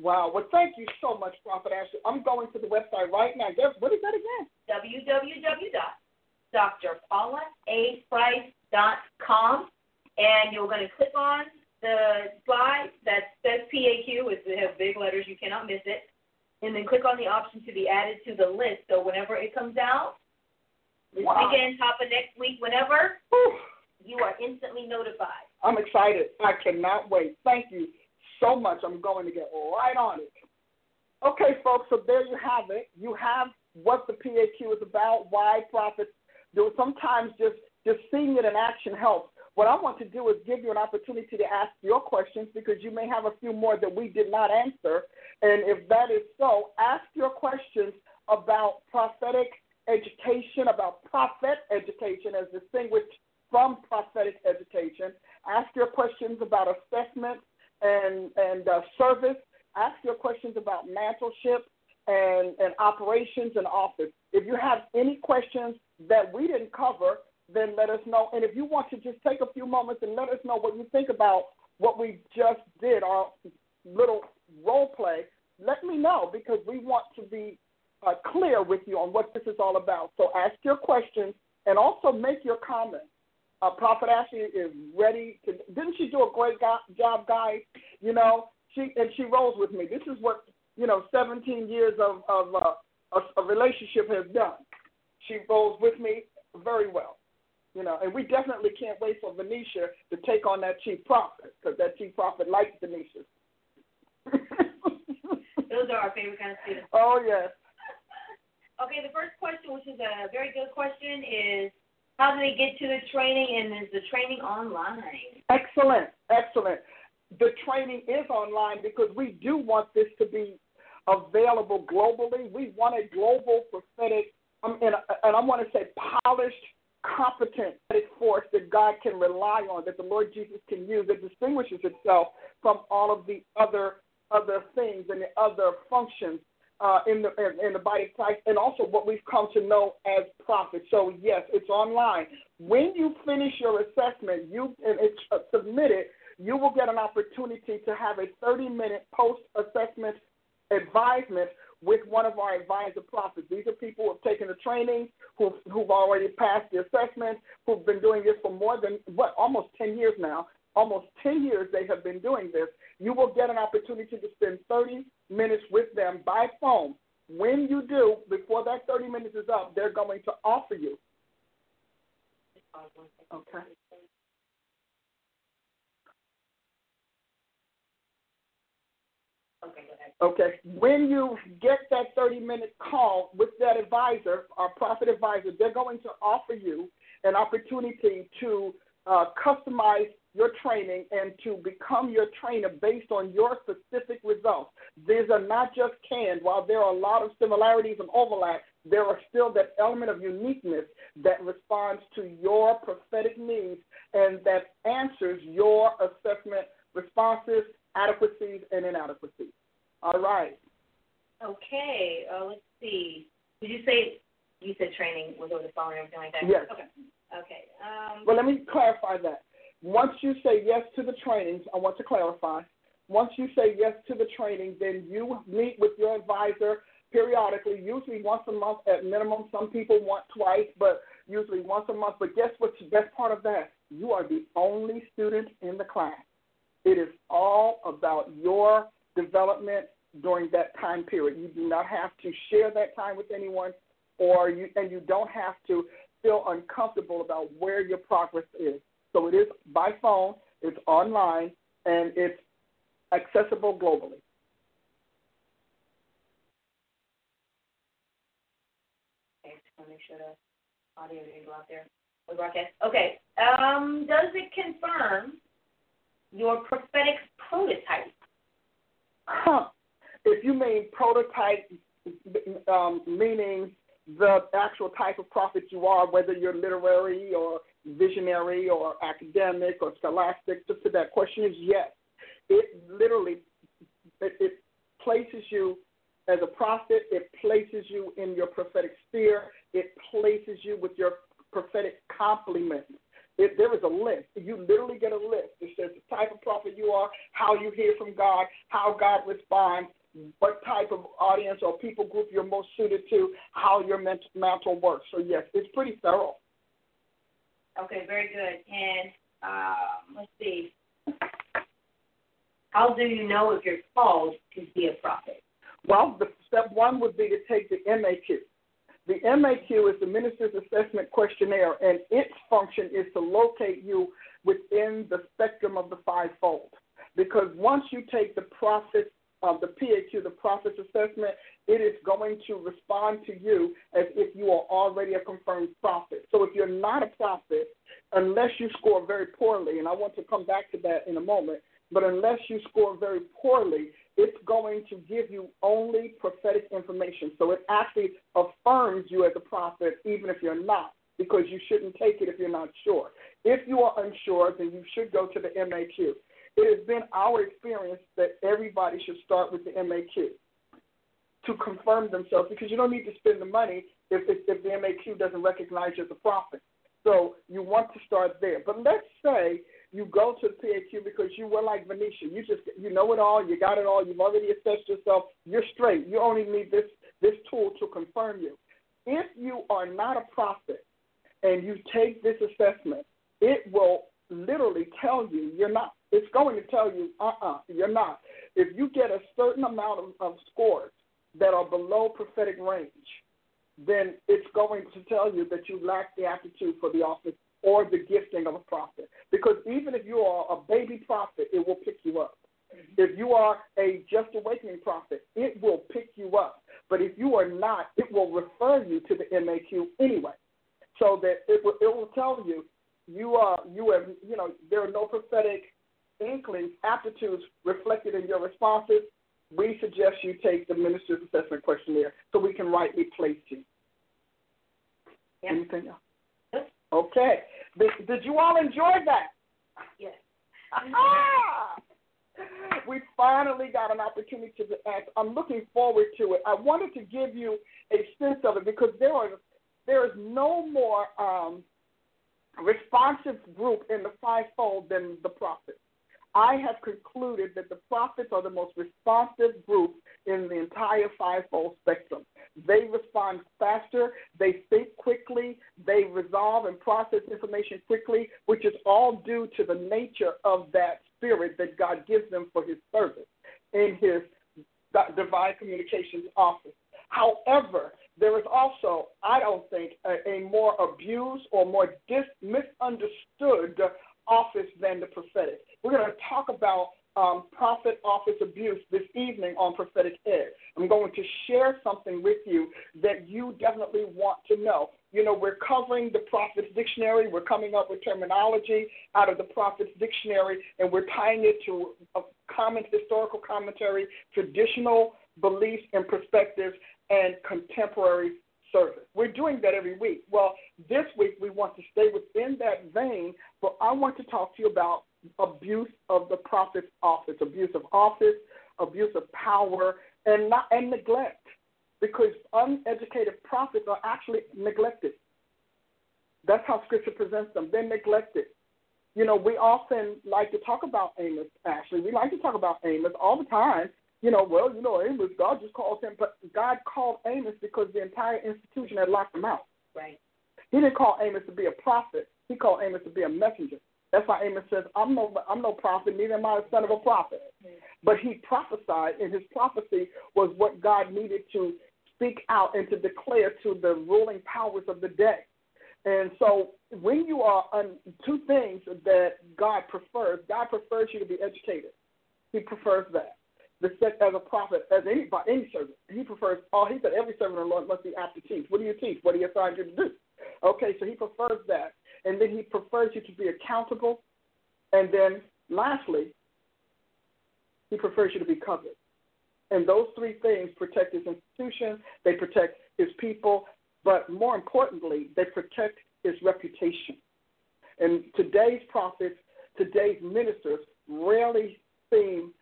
Wow. Well, thank you so much, Prophet Ashley. I'm going to the website right now. What is that again? www.drpaulaAprice.com, and you're going to click on the slide that says PAQ. It has big letters. You cannot miss it. And then click on the option to be added to the list. So whenever it comes out, this Wow. weekend, top of next week, whenever, Whew. you are instantly notified. I'm excited. I cannot wait. Thank you so much. I'm going to get right on it. Okay, folks, so there you have it. You have what the PAQ is about, why prophets do Sometimes just just seeing it in action helps. What I want to do is give you an opportunity to ask your questions because you may have a few more that we did not answer. And if that is so, ask your questions about prophetic education, about prophet education as distinguished from prophetic education. Ask your questions about assessment and, and uh, service. Ask your questions about mantleship and, and operations and office. If you have any questions that we didn't cover, then let us know. And if you want to just take a few moments and let us know what you think about what we just did, our little role play, let me know because we want to be uh, clear with you on what this is all about. So ask your questions and also make your comments. Uh, Prophet Ashley is ready to. Didn't she do a great go- job, guys? You know, she and she rolls with me. This is what you know, 17 years of of uh, a, a relationship has done. She rolls with me very well. You know, and we definitely can't wait for Venetia to take on that chief prophet because that chief prophet likes Venetia. Those are our favorite kind of students. Oh yes. Okay, the first question, which is a very good question, is how do they get to the training and is the training online? Excellent, excellent. The training is online because we do want this to be available globally. We want a global prophetic, um, and, and I want to say polished, competent force that God can rely on, that the Lord Jesus can use, that distinguishes itself from all of the other other things and the other functions uh, in the in the body of Christ, and also what we've come to know as prophets. So yes, it's online. When you finish your assessment, you and it's uh, submitted, you will get an opportunity to have a 30-minute post-assessment advisement with one of our advisor prophets. These are people who have taken the training, who've, who've already passed the assessment, who've been doing this for more than what almost 10 years now. Almost 10 years they have been doing this. You will get an opportunity to spend 30 minutes with them by phone. When you do, before that 30 minutes is up, they're going to offer you. Okay. Okay. Okay. When you get that 30 minute call with that advisor, our prophet advisor, they're going to offer you an opportunity to uh, customize your training and to become your trainer based on your specific results. These are not just canned. While there are a lot of similarities and overlap, there are still that element of uniqueness that responds to your prophetic needs and that answers your assessment responses, adequacies, and inadequacies. All right. Okay, uh, let's see. Did you say you said training was over the phone and everything like that? Yes. Okay. Okay. Um, Well, let me clarify that. Once you say yes to the trainings, I want to clarify. Once you say yes to the training, then you meet with your advisor periodically, usually once a month at minimum. Some people want twice, but usually once a month. But guess what's the best part of that? You are the only student in the class. It is all about your development during that time period. You do not have to share that time with anyone, or you and you don't have to feel uncomfortable about where your progress is. So it is by phone, it's online, and it's accessible globally. okay, just want to make sure the audio didn't go out there. We broadcast. Okay. Um, does it confirm your prophetic prototype? Huh. If you mean prototype, um, meaning the actual type of prophet you are, whether you're literary or visionary or academic or scholastic, just to that question is yes. It literally it, it places you as a prophet. It places you in your prophetic sphere. It places you with your prophetic complements. It, there is a list. You literally get a list. It says the type of prophet you are, how you hear from God, how God responds, what type of audience or people group you're most suited to, how your mental works. So yes, it's pretty thorough. Okay, very good. And um, let's see. How do you know if you're called to be a prophet? Well, the step one would be to take the MAQ. The MAQ is the Minister's Assessment Questionnaire, and its function is to locate you within the spectrum of the fivefold. Because once you take the prophet um, the PAQ, the Prophet's Assessment, it is going to respond to you as if you are already a confirmed prophet. So if you're not a prophet, unless you score very poorly, and I want to come back to that in a moment, but unless you score very poorly, it's going to give you only prophetic information. So it actually affirms you as a prophet, even if you're not, because you shouldn't take it if you're not sure. If you are unsure, then you should go to the MAQ. It has been our experience that everybody should start with the MAQ to confirm themselves because you don't need to spend the money if, if, if the MAQ doesn't recognize you as a prophet. So you want to start there. But let's say you go to the PAQ because you were like Venetia. You just you know it all, you got it all, you've already assessed yourself, you're straight. You only need this this tool to confirm you. If you are not a prophet and you take this assessment, it will literally tell you you're not. It's going to tell you, uh uh-uh, uh, you are not. If you get a certain amount of, of scores that are below prophetic range, then it's going to tell you that you lack the aptitude for the office or the gifting of a prophet. Because even if you are a baby prophet, it will pick you up. Mm-hmm. If you are a just awakening prophet, it will pick you up. But if you are not, it will refer you to the MAQ anyway. So that it will, it will tell you you are you have you know there are no prophetic inklings, aptitudes reflected in your responses. We suggest you take the minister's assessment questionnaire so we can rightly place you. Yep. Anything else? Okay. Did, did you all enjoy that? Yes. we finally got an opportunity to ask. I'm looking forward to it. I wanted to give you a sense of it because there are there is no more um, responsive group in the fivefold than the prophets. I have concluded that the prophets are the most responsive group in the entire fivefold spectrum. They respond faster, they think quickly, they resolve and process information quickly, which is all due to the nature of that spirit that God gives them for his service in his divine communications office. However, there is also, I don't think, a, a more abused or more dis- misunderstood office than the prophetic. We're going to talk about um, prophet office abuse this evening on Prophetic Ed. I'm going to share something with you that you definitely want to know. You know, we're covering the Prophet's Dictionary. We're coming up with terminology out of the Prophet's Dictionary, and we're tying it to a common historical commentary, traditional beliefs and perspectives, and contemporary service. We're doing that every week. Well, this week we want to stay within that vein, but I want to talk to you about abuse of the prophet's office, abuse of office, abuse of power, and not and neglect, because uneducated prophets are actually neglected. That's how Scripture presents them. They're neglected. You know, we often like to talk about Amos. Actually, we like to talk about Amos all the time. You know, well, you know, Amos, God just called him, but God called Amos because the entire institution had locked him out. Right. He didn't call Amos to be a prophet. He called Amos to be a messenger. That's why Amos says, I'm no, I'm no prophet, neither am I a son of a prophet. Mm-hmm. But he prophesied, and his prophecy was what God needed to speak out and to declare to the ruling powers of the day. And so, when you are on two things that God prefers, God prefers you to be educated. He prefers that. The as a prophet, as any by any servant, he prefers. Oh, he said every servant of the Lord must be apt to teach. What do you teach? What do you assign you to do? Okay, so he prefers that and then he prefers you to be accountable. And then lastly, he prefers you to be covered. And those three things protect his institution, they protect his people, but more importantly, they protect his reputation. And today's prophets, today's ministers rarely seem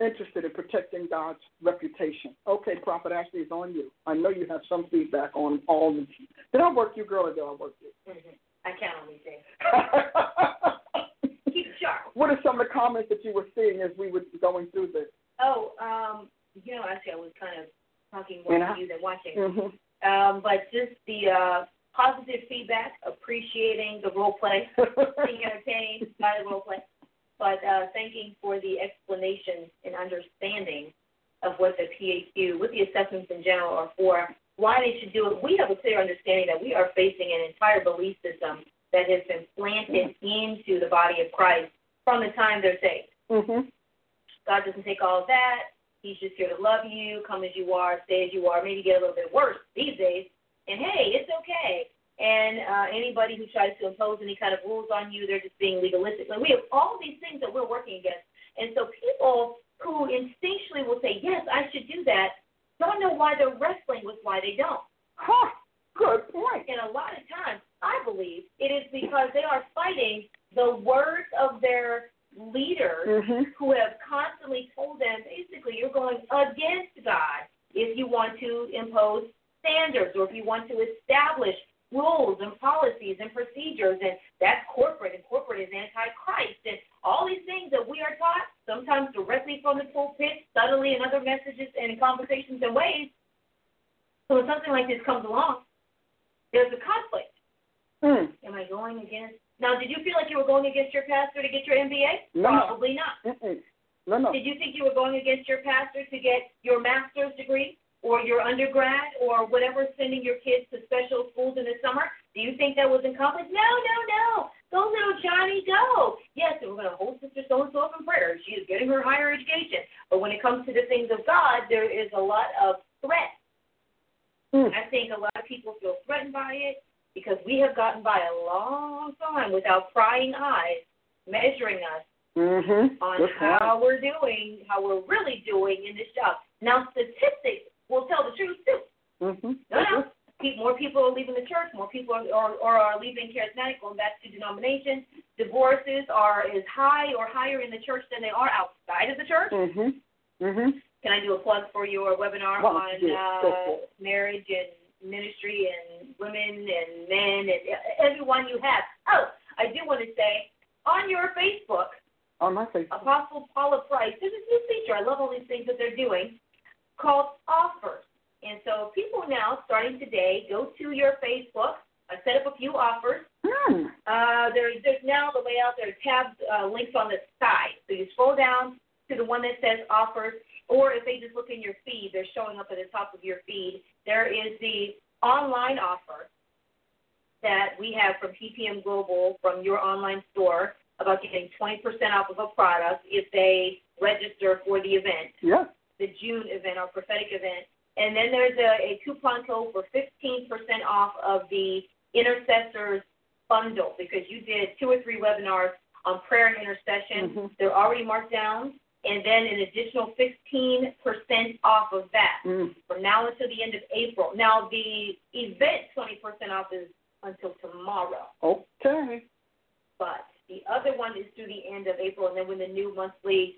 interested in protecting God's reputation. Okay, Prophet Ashley is on you. I know you have some feedback on all the. Did I work you, girl, or did I work you? Mm-hmm. I can't only say. Keep sharp. What are some of the comments that you were seeing as we were going through this? Oh, um, you know, actually, I was kind of talking more to you than watching. Mm-hmm. Um, but just the uh, positive feedback, appreciating the role play, being entertained by the role play, but uh, thanking for the explanation and understanding of what the PAQ, what the assessments in general are for, why they should do it, we have a clear understanding that we are facing an entire belief system that has been planted into the body of Christ from the time they're saved. Mm-hmm. God doesn't take all of that. He's just here to love you, come as you are, stay as you are, maybe get a little bit worse these days. And hey, it's okay. And uh, anybody who tries to impose any kind of rules on you, they're just being legalistic. Like we have all these things that we're working against. And so people who instinctually will say, yes, I should do that, don't know why they're wrestling with why they don't. Huh. Good point. And a lot of times, I believe it is because they are fighting the words of their leaders Mhm. who have constantly told them basically you're going against God if you want to impose standards or if you want to establish rules and policies and procedures and that's corporate and corporate is anti-Christ and all these things that we are taught sometimes directly from the pulpit, subtly in other messages and in conversations and ways. So when something like this comes along, there's a conflict. Mm. Am I going against? Now, did you feel like you were going against your pastor to get your MBA? No. Probably not. Mm-mm. No, no. Did you think you were going against your pastor to get your master's degree or your undergrad or whatever, sending your kids to special schools in the summer? Do you think that was in conflict? No, no, no. Go, little Johnny, go. Yes, we're going to hold Sister so and so up in prayer. She is getting her higher education. But when it comes to the things of God, there is a lot of threat. Mm. I think a lot of people feel threatened by it because we have gotten by a long time without prying eyes measuring us Mhm. on Good point. how we're doing, how we're really doing in this job. Now, statistics will tell the truth too. Mhm. No, no. More people are leaving the church. More people are, or, or are leaving charismatic, going back to denominations. Divorces are as high or higher in the church than they are outside of the church. Mhm. Mhm. Can I do a plug for your webinar don't on you do it? Go uh, marriage and ministry and women and men and e- everyone you have? Oh, I do want to say on your Facebook, On my face. Apostle Paula Price, there's this new feature. I love all these things that they're doing called offers. And so people now, starting today, go to your Facebook. I set up a few offers. Hmm. Uh, there, there's now the layout. There are tabs, uh, links on the side. So you scroll down to the one that says offers, or if they just look in your feed, they're showing up at the top of your feed. There is the online offer that we have from PPM Global from your online store about getting 20% off of a product if they register for the event Yeah. The June event, our prophetic event. And then there's a, a coupon code for 15% off of the intercessors bundle because you did two or three webinars on prayer and intercession. Mhm. They're already marked down. And then an additional 15% off of that Mm. from now until the end of April. Now, the event 20% off is until tomorrow. Okay. But the other one is through the end of April, and then when the new monthly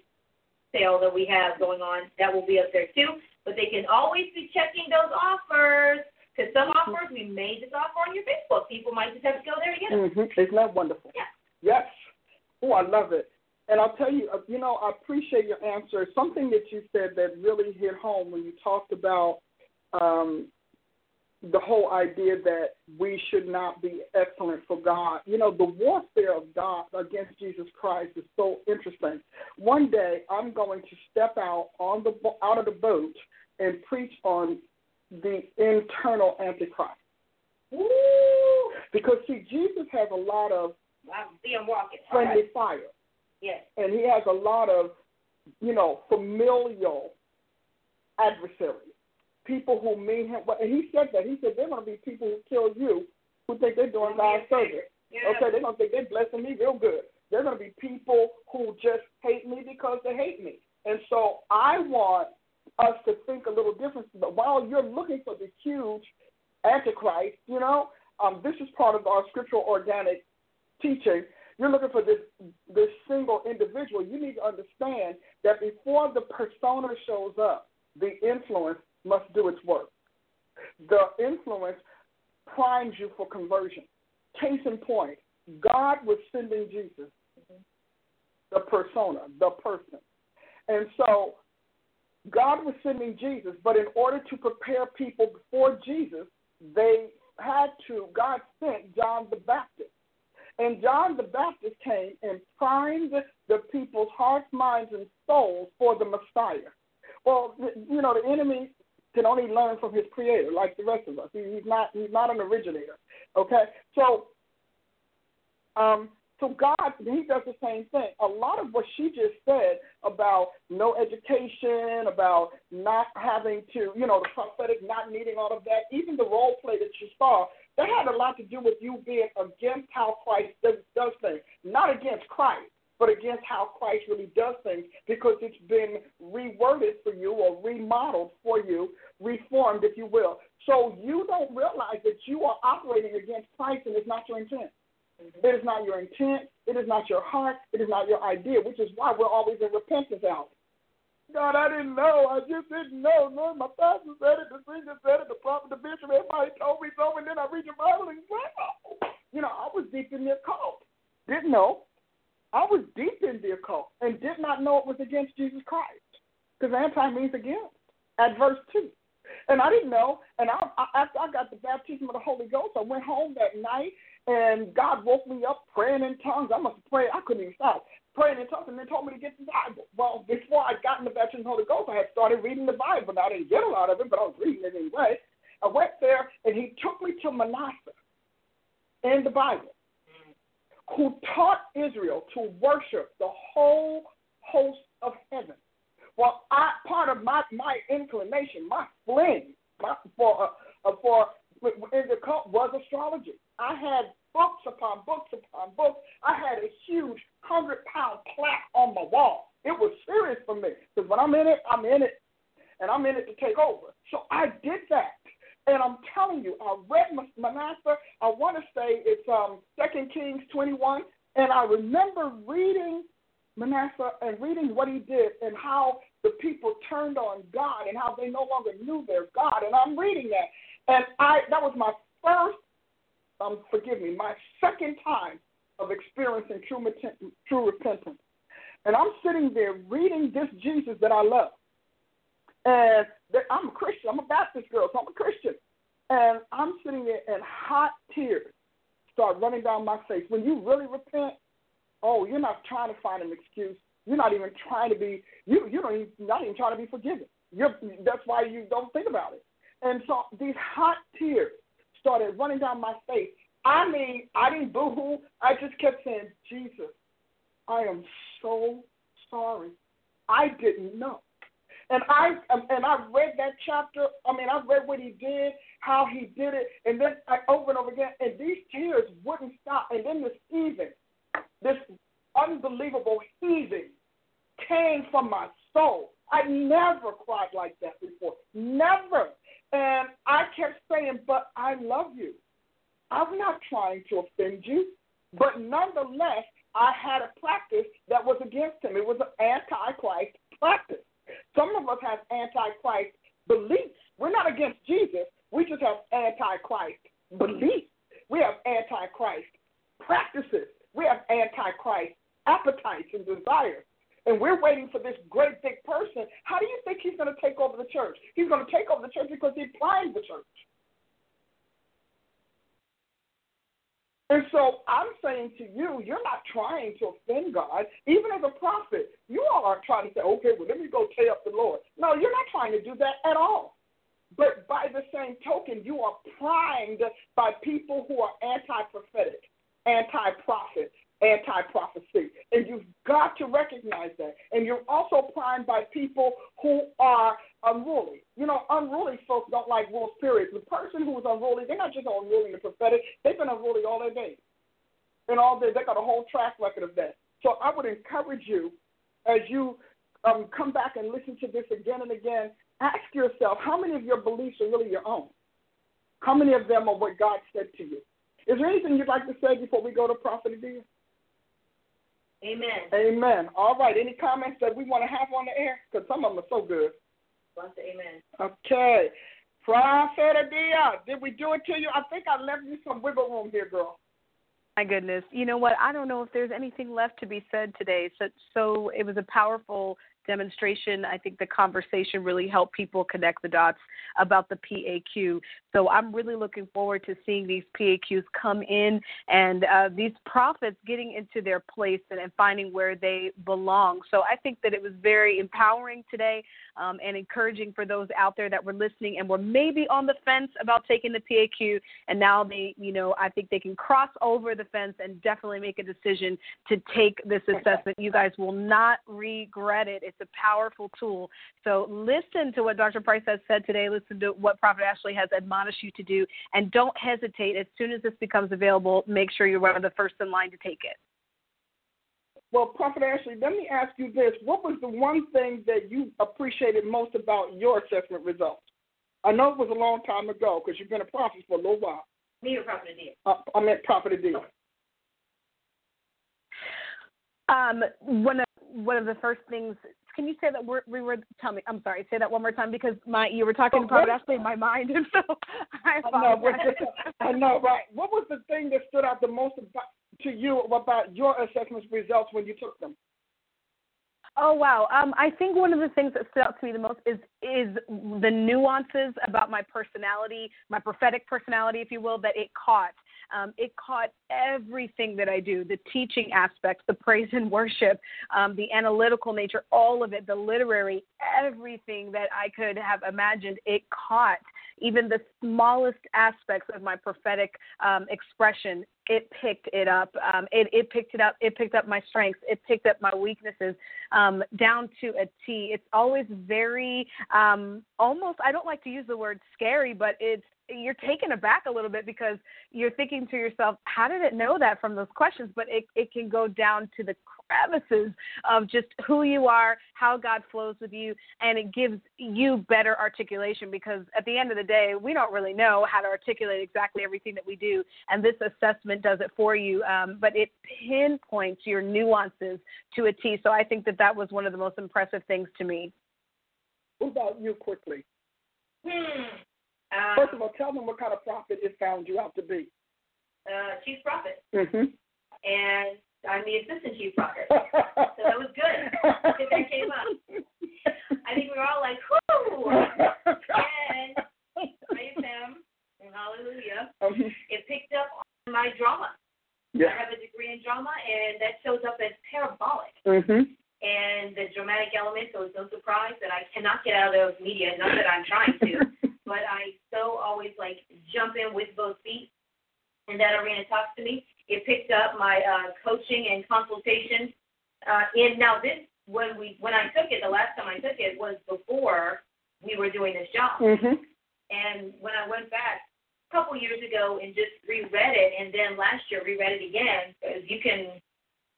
sale that we have going on, that will be up there too. But they can always be checking those offers because some offers we may just offer on your Facebook. People might just have to go there again. Mhm. Isn't that wonderful? Yeah. Yes. Oh, I love it. And I'll tell you, uh, you know, I appreciate your answer. Something that you said that really hit home when you talked about um, the whole idea that we should not be excellent for God. You know, the warfare of God against Jesus Christ is so interesting. One day, I'm going to step out on the out of the boat and preach on the internal antichrist. Woo! Because see, Jesus has a lot of him walking. Friendly right. fire, Yes. and he has a lot of, you know, familial adversaries, people who mean him. well, he said that. He said they're going to be people who kill you, who think they're doing God's service. Yeah. Okay, they're going to think they're blessing me real good. They're going to be people who just hate me because they hate me. And so I want us to think a little different. But while you're looking for the huge antichrist, you know, um, this is part of our scriptural organic teaching. You're looking for this this single individual. You need to understand that before the persona shows up, the influence must do its work. The influence primes you for conversion. Case in point, God was sending Jesus, the persona, the person. And so God was sending Jesus, but in order to prepare people before Jesus, they had to, God sent John the Baptist. And John the Baptist came and primed the people's hearts, minds, and souls for the Messiah. Well, you know, the enemy can only learn from his creator, like the rest of us. He, he's not he's not an originator. Okay, so um, So God, He does the same thing. A lot of what she just said about no education, about not having to, you know, the prophetic not needing all of that, even the role play that you saw, that had a lot to do with you being against how Christ does, does things, not against Christ but against how Christ really does things because it's been reworded for you or remodeled for you, reformed, if you will. So you don't realize that you are operating against Christ and it's not your intent. Mm-hmm. It is not your intent. It is not your heart. It is not your idea, which is why we're always in repentance out. God, I didn't know. I just didn't know. Lord, my pastor said it, the singer said it, the prophet, the bishop, everybody told me so, and then I read the Bible and like, oh. You know, I was deep in the occult. Didn't know. I was deep in the occult and did not know it was against Jesus Christ. Because anti means against, adverse to. And I didn't know. And I, I, after I got the baptism of the Holy Ghost, I went home that night and God woke me up praying in tongues. I must prayed. I couldn't even stop praying in tongues, and then told me to get the Bible. Well, before I got in the baptism of the Holy Ghost, I had started reading the Bible. Now, I didn't get a lot of it, but I was reading it anyway. I went there, and he took me to Manasseh in the Bible, who taught Israel to worship the whole host of heaven. Well, I, part of my, my inclination, my fling my, for, uh, uh, for in the cult was astrology. I had books upon books upon books. I had a huge hundred pound plaque on my wall. It was serious for me because when I'm in it, I'm in it, and I'm in it to take over. So I did that. And I'm telling you, I read Manasseh. I want to say it's um Second Kings 21, and I remember reading Manasseh and reading what he did and how the people turned on God and how they no longer knew their God. And I'm reading that, and I that was my first, um, forgive me, my second time of experiencing true, true repentance. And I'm sitting there reading this Jesus that I love. And I'm a Christian. I'm a Baptist girl, so I'm a Christian. And I'm sitting there and hot tears start running down my face. When you really repent, oh, you're not trying to find an excuse. You're not even trying to be you. You don't even not even trying to be forgiven. You're, that's why you don't think about it. And so these hot tears started running down my face. I mean, I didn't boo-hoo. I just kept saying, Jesus, I am so sorry. I didn't know. And I um, and I read that chapter. I mean, I read what he did, how he did it, and then I, over and over again. And these tears wouldn't stop. And then this heaving, this unbelievable heaving, came from my soul. I never cried like that before. Never. And I kept saying, "But I love you." I'm not trying to offend you, but nonetheless, I had a practice that was against him. It was an antichrist practice. Some of us have antichrist beliefs. We're not against Jesus. We just have antichrist beliefs. We have antichrist practices. We have antichrist appetites and desires. And we're waiting for this great big person. How do you think he's going to take over the church? He's going to take over the church because he primed the church. And so I'm saying to you, you're not trying to offend God. Even as a prophet, you all aren't trying to say, okay, well, let me go tear up the Lord. No, you're not trying to do that at all. But by the same token, you are primed by people who are anti prophetic, anti prophet, anti prophecy. And you've got to recognize that. And you're also primed by people who are unruly. You know, unruly folks don't like rules, period. The person who is unruly, they're not just unruly in the prophetic, they've been unruly all their days. And all day, they got a whole track record of that. So I would encourage you as you um, come back and listen to this again and again, ask yourself how many of your beliefs are really your own? How many of them are what God said to you? Is there anything you'd like to say before we go to Prophet Adia? Amen. Amen. All right. Any comments that we want to have on the air? Because some of them are so good. Amen. Okay. Prophet Adia, did we do it to you? I think I left you some wiggle room here, girl. My goodness. You know what? I don't know if there's anything left to be said today. So, so it was a powerful demonstration. I think the conversation really helped people connect the dots about the PAQ. So I'm really looking forward to seeing these PAQs come in and uh, these prophets getting into their place and, and, finding where they belong. So I think that it was very empowering today um, and encouraging for those out there that were listening and were maybe on the fence about taking the PAQ. And now they, you know, I think they can cross over the fence and definitely make a decision to take this assessment. You guys will not regret it. It's a powerful tool. So listen to what Dr. Price has said today. Listen to what Prophet Ashley has admonished you to do. And don't hesitate. As soon as this becomes available, make sure you're one of the first in line to take it. Well, Prophet Ashley, let me ask you this. What was the one thing that you appreciated most about your assessment results? I know it was a long time ago because you've been a prophet for a little while. Me or Prophet Adia? Uh, I meant Prophet Adia. Um, one of one of the first things. Can you say that word? We were. Tell me. I'm sorry. Say that one more time because my you were talking oh, about in my mind, and so I apologize. I know, I know, right? What was the thing that stood out the most about, to you about your assessment results when you took them? Oh wow! Um, I think one of the things that stood out to me the most is is the nuances about my personality, my prophetic personality, if you will, that it caught. Um, it caught everything that I do the teaching aspects, the praise and worship, um, the analytical nature, all of it, the literary, everything that I could have imagined, it caught. Even the smallest aspects of my prophetic um, expression, it picked it up. Um, it, it picked it up. It picked up my strengths. It picked up my weaknesses um, down to a T. It's always very um, almost. I don't like to use the word scary, but it's you're taken aback a little bit because you're thinking to yourself, how did it know that from those questions? But it, it can go down to the crevices of just who you are, how God flows with you, and it gives you better articulation because at the end of the day, we don't really know how to articulate exactly everything that we do, and this assessment does it for you. Um, but it pinpoints your nuances to a T. So I think that that was one of the most impressive things to me. What about you, quickly? Hmm. Um, First of all, tell them what kind of prophet it found you out to be. Uh, chief prophet. Mm-hmm. And I'm the assistant chief prophet. so that was good. that came up. I think we were all like, whoo! and praise him. Hallelujah. Um, it picked up on my drama. Yeah. I have a degree in drama, and that shows up as parabolic. Mm-hmm. And the dramatic element, so it's no surprise that I cannot get out of media, not that I'm trying to but I so always like jump in with both feet. And that arena talks to me. It picked up my uh, coaching and consultation. Uh, and now this, when we when I took it, the last time I took it was before we were doing this job. Mm-hmm. And when I went back a couple years ago and just reread it, and then last year reread it again, because you can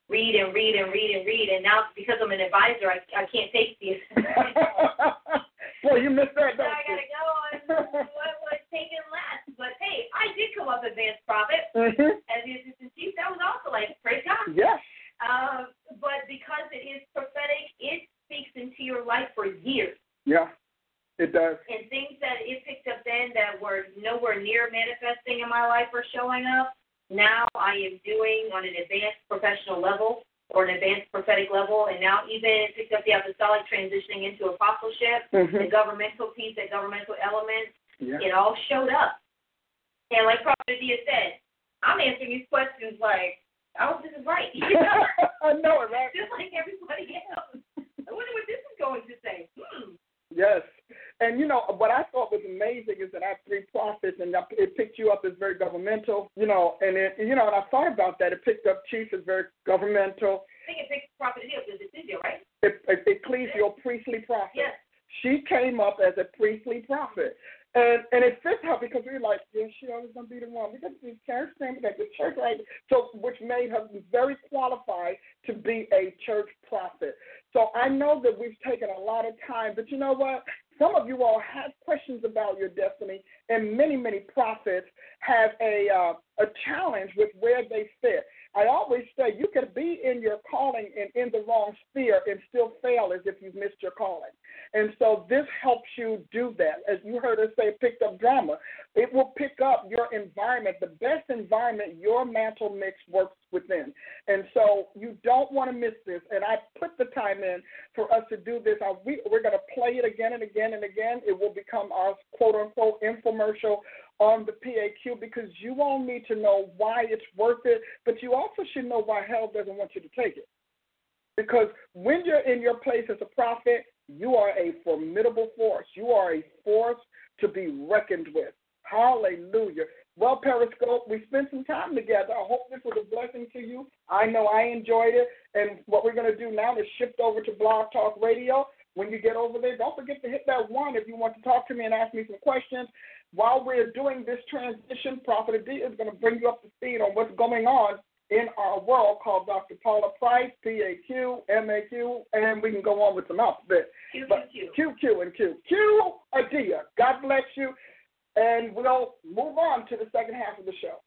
read and read and read and read. And now because I'm an advisor, I I can't take the. well, you missed that. So I gotta go what was taken last. But hey, I did come up advanced prophet mm-hmm. as the assistant chief. That was also like praise God. Yes. Um, but because it is prophetic, it speaks into your life for years. Yeah. It does. And things that it picked up then that were nowhere near manifesting in my life or showing up, now I am doing on an advanced professional level or an advanced prophetic level, and now even picked up the apostolic transitioning into apostleship, mm-hmm. the governmental piece, the governmental elements, yeah. it all showed up. And like Prophet Adia said, I'm answering these questions like, I hope this is right. I know it, right? Just like everybody else. I wonder what this is going to say. Hmm. Yes. And you know what I thought was amazing is that I have three prophets, and it picked you up as very governmental. You know, and it, you know, and I thought about that. It picked up chief as very governmental. I think it picked prophet up because it's right? It, it, ecclesial priestly prophet. Yes. She came up as a priestly prophet. And and it fits her because we are like, yeah, she always gonna be the one. We got the church thing, we got the church right. So which made her very qualified to be a church prophet. So I know that we've taken a lot of time, but you know what? Some of you all have questions about your destiny, and many, many prophets have a uh, a challenge with where they fit. I always say you can be in your calling and in the wrong sphere and still fail as if you've missed your calling. And so this helps you do that. As you heard us say, picked up drama. It will pick up your environment, the best environment your mantle mix works within. And so you don't want to miss this. And I put the time in for us to do this. we, we're going to play it again and again and again. It will become our quote unquote infomercial on the PAQ because you all need to know why it's worth it, but you also should know why hell doesn't want you to take it. Because when you're in your place as a prophet, you are a formidable force. You are a force to be reckoned with. Hallelujah. Well, Periscope, we spent some time together. I hope this was a blessing to you. I know I enjoyed it. And what we're going to do now is shift over to Blog Talk Radio. When you get over there, don't forget to hit that one if you want to talk to me and ask me some questions. While we're doing this transition, Prophet Adi is going to bring you up to speed on what's going on in our world called Dr. Paula Price, PAQ, MAQ, and we can go on with some alphabet. Q, but Q, Q, Q, and Q. Q, Adia. God bless you. And we'll move on to the second half of the show.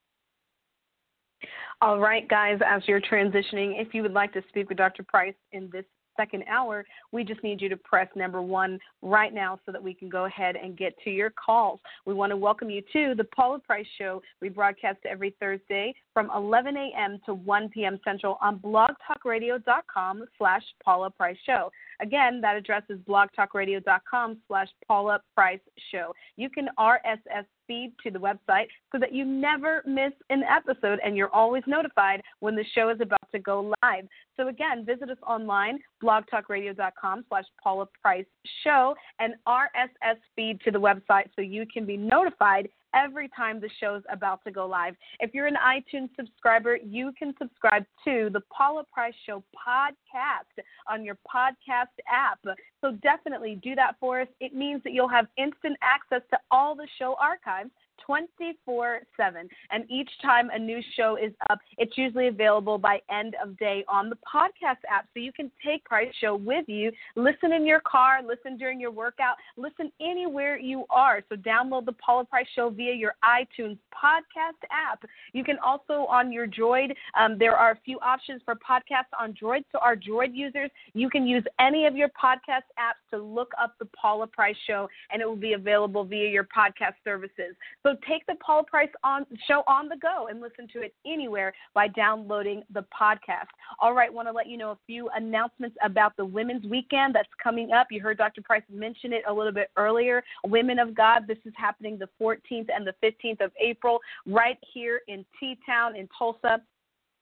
All right, guys, as you're transitioning, if you would like to speak with Dr. Price in this second hour, we just need you to press number one right now so that we can go ahead and get to your calls. We want to welcome you to the Paula Price Show. We broadcast every Thursday from 11 a.m. to 1 p.m. Central on blogtalkradio.com slash Paula Price Show. Again, that address is blogtalkradio.com slash Paula Price Show. You can RSS feed to the website so that you never miss an episode and you're always notified when the show is about to go live. So again, visit us online, blogtalkradio.com slash Paula Price Show, and RSS feed to the website so you can be notified every time the show's about to go live. If you're an iTunes subscriber, you can subscribe to the Paula Price Show podcast on your podcast app. So definitely do that for us. It means that you'll have instant access to all the show archives 24 7. And each time a new show is up, it's usually available by end of day on the podcast app. So you can take Price Show with you, listen in your car, listen during your workout, listen anywhere you are. So download the Paula Price Show via your iTunes podcast app. You can also on your Droid, um, there are a few options for podcasts on Droid. So our Droid users, you can use any of your podcast apps to look up the Paula Price Show, and it will be available via your podcast services. So take the Paul Price on show on the go and listen to it anywhere by downloading the podcast. All right, want to let you know a few announcements about the Women's Weekend that's coming up. You heard Dr. Price mention it a little bit earlier. Women of God, this is happening the 14th and the 15th of April right here in T Town in Tulsa.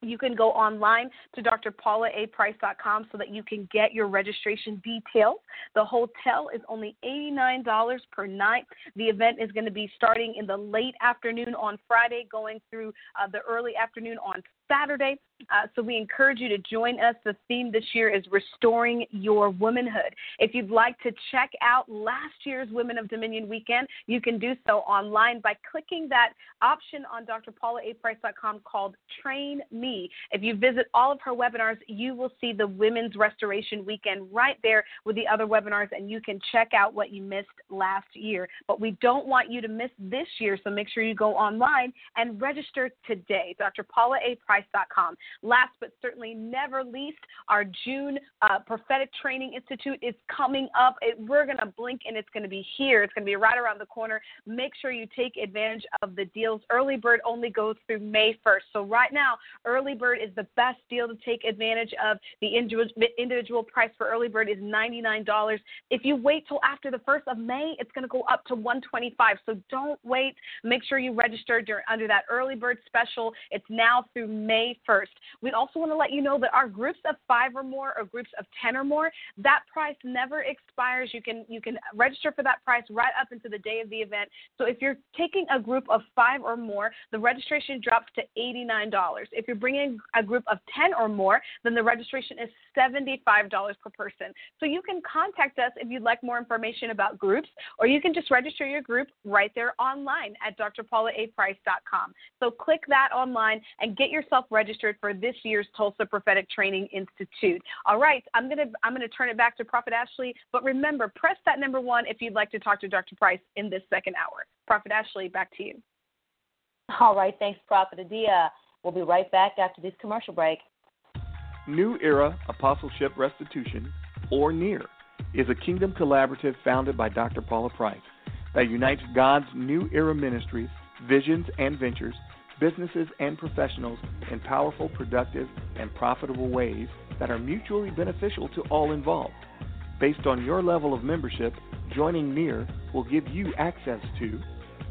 You can go online to drpaulaaprice.com so that you can get your registration details. The hotel is only $89 per night. The event is going to be starting in the late afternoon on Friday, going through uh, the early afternoon on Saturday. Uh, so we encourage you to join us. The theme this year is restoring your womanhood. If you'd like to check out last year's Women of Dominion weekend, you can do so online by clicking that option on drpaulaaprice.com called Train Me. If you visit all of her webinars, you will see the Women's Restoration Weekend right there with the other webinars, and you can check out what you missed last year. But we don't want you to miss this year, so make sure you go online and register today. Dr. Paula A. Price Last but certainly never least, our June uh, Prophetic Training Institute is coming up. It, we're going to blink and it's going to be here. It's going to be right around the corner. Make sure you take advantage of the deals. Early bird only goes through May 1st. So right now, early bird is the best deal to take advantage of. The individual price for early bird is $99. If you wait till after the 1st of May, it's going to go up to 125 So don't wait. Make sure you register during, under that early bird special. It's now through May 1st. We also want to let you know that our groups of five or more or groups of 10 or more, that price never expires. You can, you can register for that price right up into the day of the event. So if you're taking a group of five or more, the registration drops to $89. If you're bringing a group of 10 or more, then the registration is $75 per person. So you can contact us if you'd like more information about groups, or you can just register your group right there online at drpaulaaprice.com. So click that online and get yourself registered for this year's Tulsa Prophetic Training Institute. All right, I'm gonna I'm gonna turn it back to Prophet Ashley, but remember, press that number one if you'd like to talk to Dr. Price in this second hour. Prophet Ashley, back to you. All right, thanks, Prophet Adia. We'll be right back after this commercial break. New Era Apostleship Restitution, or NEAR, is a kingdom collaborative founded by Dr. Paula Price that unites God's New Era ministries visions and ventures, businesses and professionals in powerful, productive, and profitable ways that are mutually beneficial to all involved. Based on your level of membership, joining NEAR will give you access to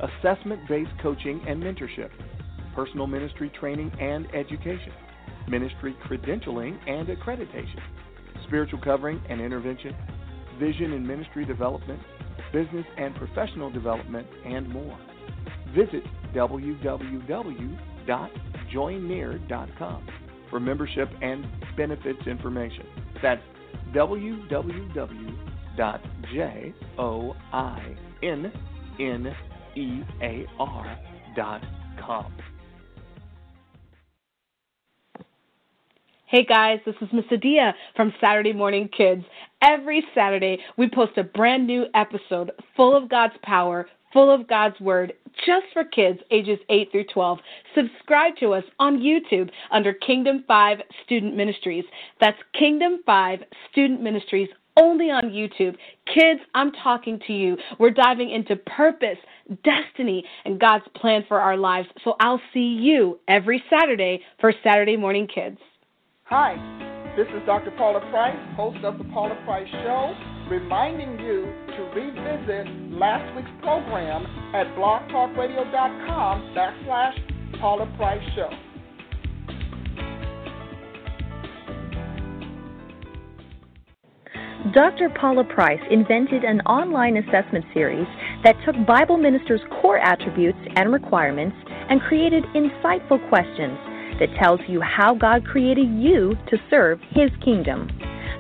assessment based coaching and mentorship, personal ministry training and education, ministry credentialing and accreditation, spiritual covering and intervention, vision and ministry development, business and professional development, and more. Visit www.joinnear.com for membership and benefits information. That's www.joinnear.com. Hey guys, this is Miss Adia from Saturday Morning Kids. Every Saturday, we post a brand new episode full of God's power, full of God's Word, just for kids ages 8 through 12. Subscribe to us on YouTube under Kingdom 5 Student Ministries. That's Kingdom 5 Student Ministries only on YouTube. Kids, I'm talking to you. We're diving into purpose, destiny, and God's plan for our lives. So I'll see you every Saturday for Saturday Morning Kids. Hi, this is Dr. Paula Price, host of The Paula Price Show, reminding you to revisit last week's program at blogtalkradio.com backslash Paula Price Show. Dr. Paula Price invented an online assessment series that took Bible ministers' core attributes and requirements and created insightful questions that tells you how God created you to serve His kingdom.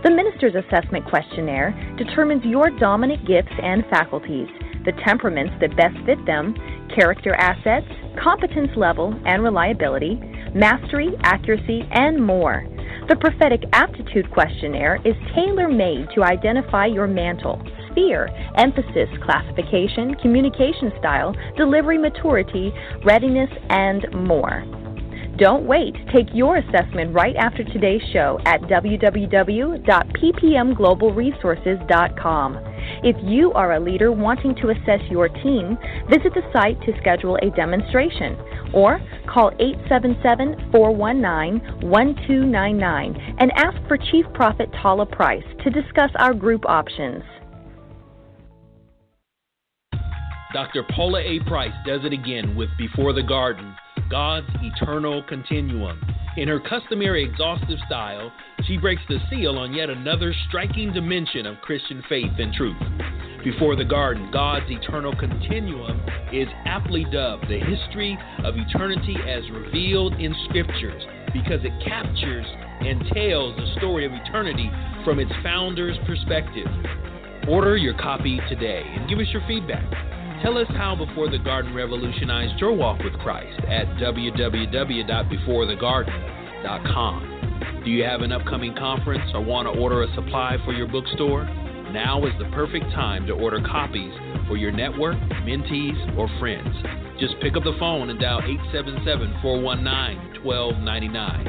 The Minister's Assessment Questionnaire determines your dominant gifts and faculties, the temperaments that best fit them, character assets, competence level and reliability, mastery, accuracy, and more. The Prophetic Aptitude Questionnaire is tailor made to identify your mantle, sphere, emphasis, classification, communication style, delivery maturity, readiness, and more. Don't wait. Take your assessment right after today's show at www.ppmglobalresources.com. If you are a leader wanting to assess your team, visit the site to schedule a demonstration or call 877 419 1299 and ask for Chief Prophet Tala Price to discuss our group options. Dr. Paula A. Price does it again with Before the Garden God's eternal continuum. In her customary exhaustive style, she breaks the seal on yet another striking dimension of Christian faith and truth. Before the Garden, God's eternal continuum is aptly dubbed the history of eternity as revealed in Scriptures because it captures and tells the story of eternity from its founder's perspective. Order your copy today and give us your feedback. Tell us how Before the Garden revolutionized your walk with Christ at www.beforethegarden.com. Do you have an upcoming conference or want to order a supply for your bookstore? Now is the perfect time to order copies for your network, mentees, or friends. Just pick up the phone and dial 877 419 1299,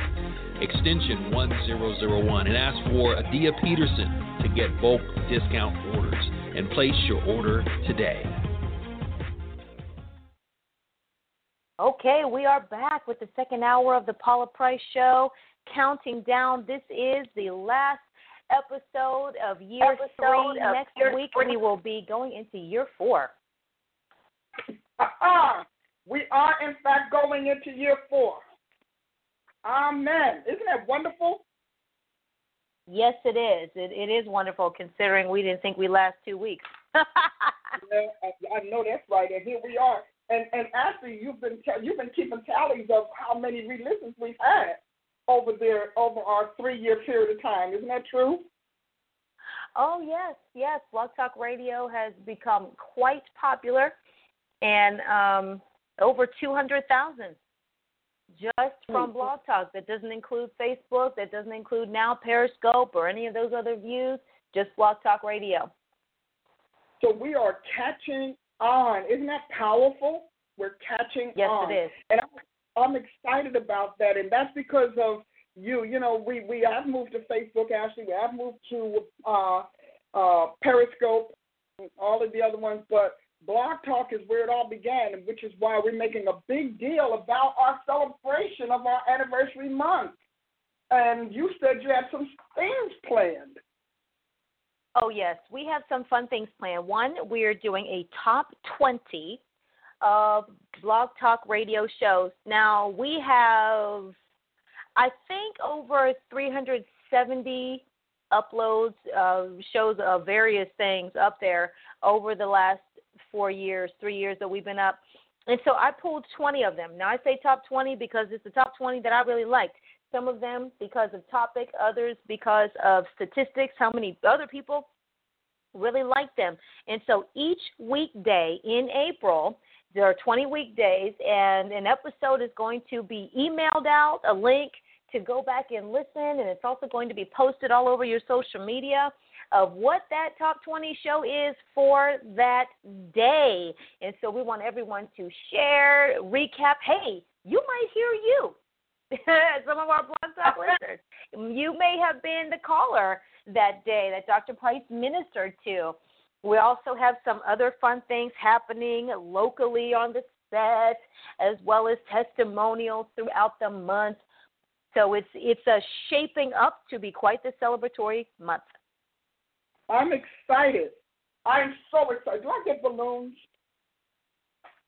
extension 1001, and ask for Adia Peterson to get bulk discount orders and place your order today. Okay, we are back with the second hour of the Paula Price Show. Counting down, this is the last episode of year Episode three. of Next year week, three. we will be going into year four. Ah, we are, in fact, going into year four. Amen. Isn't that wonderful? Yes, it is. It, it is wonderful considering we didn't think we last two weeks. Yeah, I, I know that's right, and here we are. And and actually, you've been you've been keeping tallies of how many re-listens we've had over there over our three-year period of time. Isn't that true? Oh yes, yes. Blog Talk Radio has become quite popular, and um, over two hundred thousand just from Blog Talk. That doesn't include Facebook. That doesn't include now Periscope or any of those other views. Just Blog Talk Radio. So we are catching on. Isn't that powerful? We're catching Yes, on. it is. And I'm, I'm excited about that, and that's because of you. You know, we we have moved to Facebook, Ashley. We have moved to uh, uh, Periscope, and all of the other ones, but Blog Talk is where it all began, which is why we're making a big deal about our celebration of our anniversary month. And you said you had some things planned. Oh, yes. We have some fun things planned. One, we're doing a top 20 of Blog Talk radio shows. Now, we have, I think, over 370 uploads, shows of various things up there over the last four years, three years that we've been up. And so I pulled 20 of them. Now I say top 20 because it's the top 20 that I really liked. Some of them because of topic, others because of statistics, how many other people really like them. And so each weekday in April, there are 20 weekdays, and an episode is going to be emailed out, a link to go back and listen, and it's also going to be posted all over your social media of what that top 20 show is for that day. And so we want everyone to share, recap. Hey, you might hear you. Some of our blog talk listeners. You may have been the caller that day that Dr. Price ministered to. We also have some other fun things happening locally on the set, as well as testimonials throughout the month. So it's it's a shaping up to be quite the celebratory month. I'm excited. I'm so excited. Do I get balloons?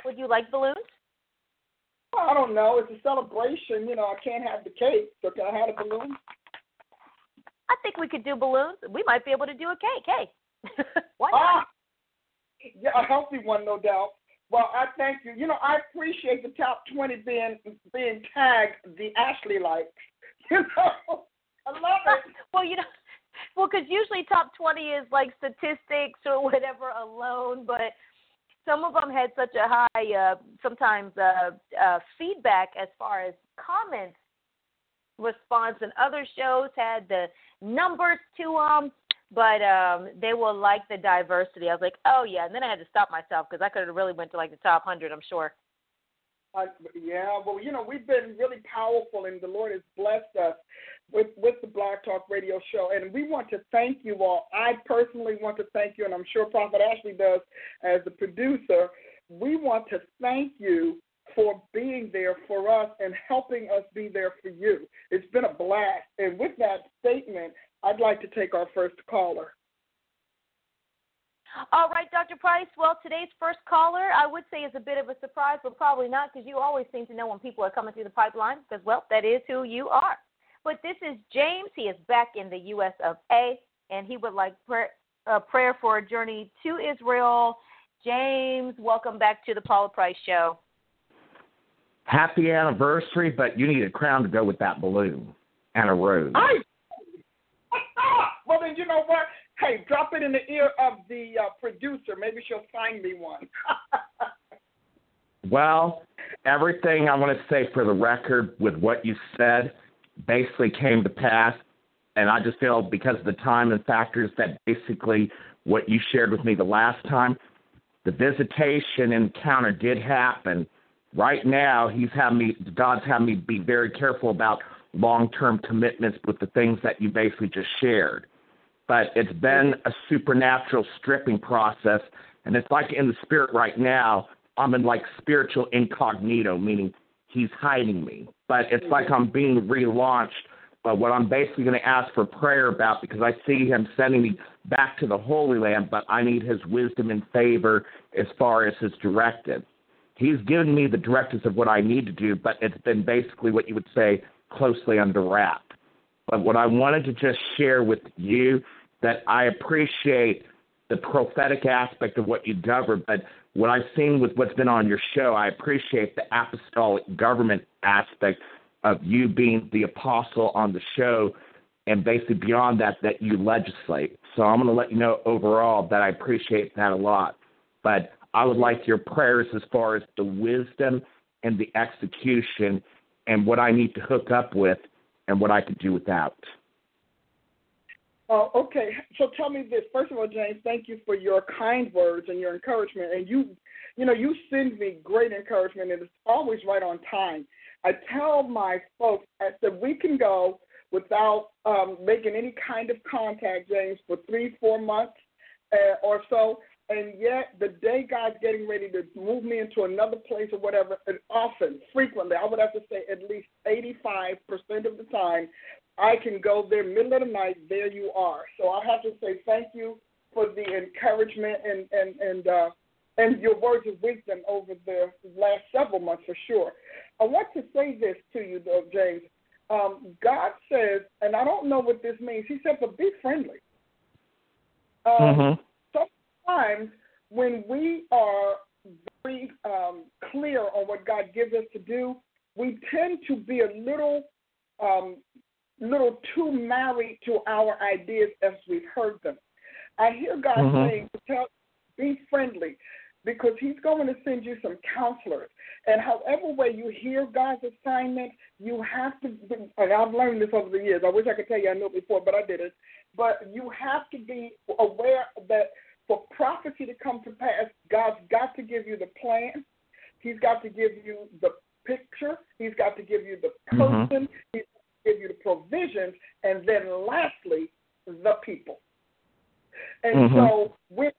Would you like balloons? I don't know. It's a celebration. You know, I can't have the cake, so can I have a balloon? I think we could do balloons. We might be able to do a cake. Hey, why not? Ah, yeah, a healthy one, no doubt. Well, I thank you. You know, I appreciate the top twenty being being tagged the Ashley likes. You know, I love it. well, you know, well, because usually top 20 is like statistics or whatever alone, but some of them had such a high, uh, sometimes uh, uh, feedback as far as comments response, and other shows had the numbers to them, but um, they will like the diversity. I was like, oh yeah, and then I had to stop myself because I could have really went to like the top hundred. I'm sure. Uh, yeah, well, you know, we've been really powerful, and the Lord has blessed us with with the Blog Talk Radio Show, and we want to thank you all. I personally want to thank you, and I'm sure Prophet Ashley does as the producer. We want to thank you for being there for us and helping us be there for you. It's been a blast, and with that statement, I'd like to take our first caller. All right, Dr. Price. Well, today's first caller, I would say, is a bit of a surprise, but probably not because you always seem to know when people are coming through the pipeline because, well, that is who you are. But this is James. He is back in the U.S. of A, and he would like prayer, uh, prayer for a journey to Israel. James, welcome back to the Paula Price Show. Happy anniversary, but you need a crown to go with that balloon and a rose. I, well, then you know what? Hey, drop it in the ear of the uh, producer. Maybe she'll find me one. well, everything I want to say for the record with what you said basically came to pass. And I just feel because of the time and factors that basically what you shared with me the last time, the visitation encounter did happen. Right now, he's had me, God's having me be very careful about long term commitments with the things that you basically just shared but it's been a supernatural stripping process. And it's like in the spirit right now, I'm in like spiritual incognito, meaning he's hiding me. But it's like I'm being relaunched. But what I'm basically going to ask for prayer about, because I see him sending me back to the Holy Land, but I need his wisdom and favor as far as his directive. He's given me the directives of what I need to do, but it's been basically what you would say closely under wrap. But what I wanted to just share with you that I appreciate the prophetic aspect of what you cover, but what I've seen with what's been on your show, I appreciate the apostolic government aspect of you being the apostle on the show, and basically beyond that, that you legislate. So I'm going to let you know overall that I appreciate that a lot. But I would like your prayers as far as the wisdom and the execution and what I need to hook up with and what I could do without. Uh, okay, so tell me this. First of all, James, thank you for your kind words and your encouragement. And you, you know, you send me great encouragement, and it's always right on time. I tell my folks I said we can go without um, making any kind of contact, James, for three, four months uh, or so. and yet the day God's getting ready to move me into another place or whatever, and often, frequently, I would have to say at least 85% of the time, I can go there middle of the night, there you are. So I have to say thank you for the encouragement and and and uh, and your words of wisdom over the last several months for sure. I want to say this to you though, James. Um, God says, and I don't know what this means. He said, but be friendly. Um, mm-hmm. Sometimes when we are very um, clear on what God gives us to do, we tend to be a little um, little too married to our ideas as we've heard them. I hear God mm-hmm. saying, tell, be friendly because he's going to send you some counselors. And however way you hear God's assignment, you have to, be, and I've learned this over the years. I wish I could tell you I knew it before, but I didn't. But you have to be aware that for prophecy to come to pass, God's got to give you the plan. He's got to give you the picture. He's got to give you the mm-hmm. person. Mm-hmm. He's got to give you the provisions. And then lastly, the people. And mm-hmm. so when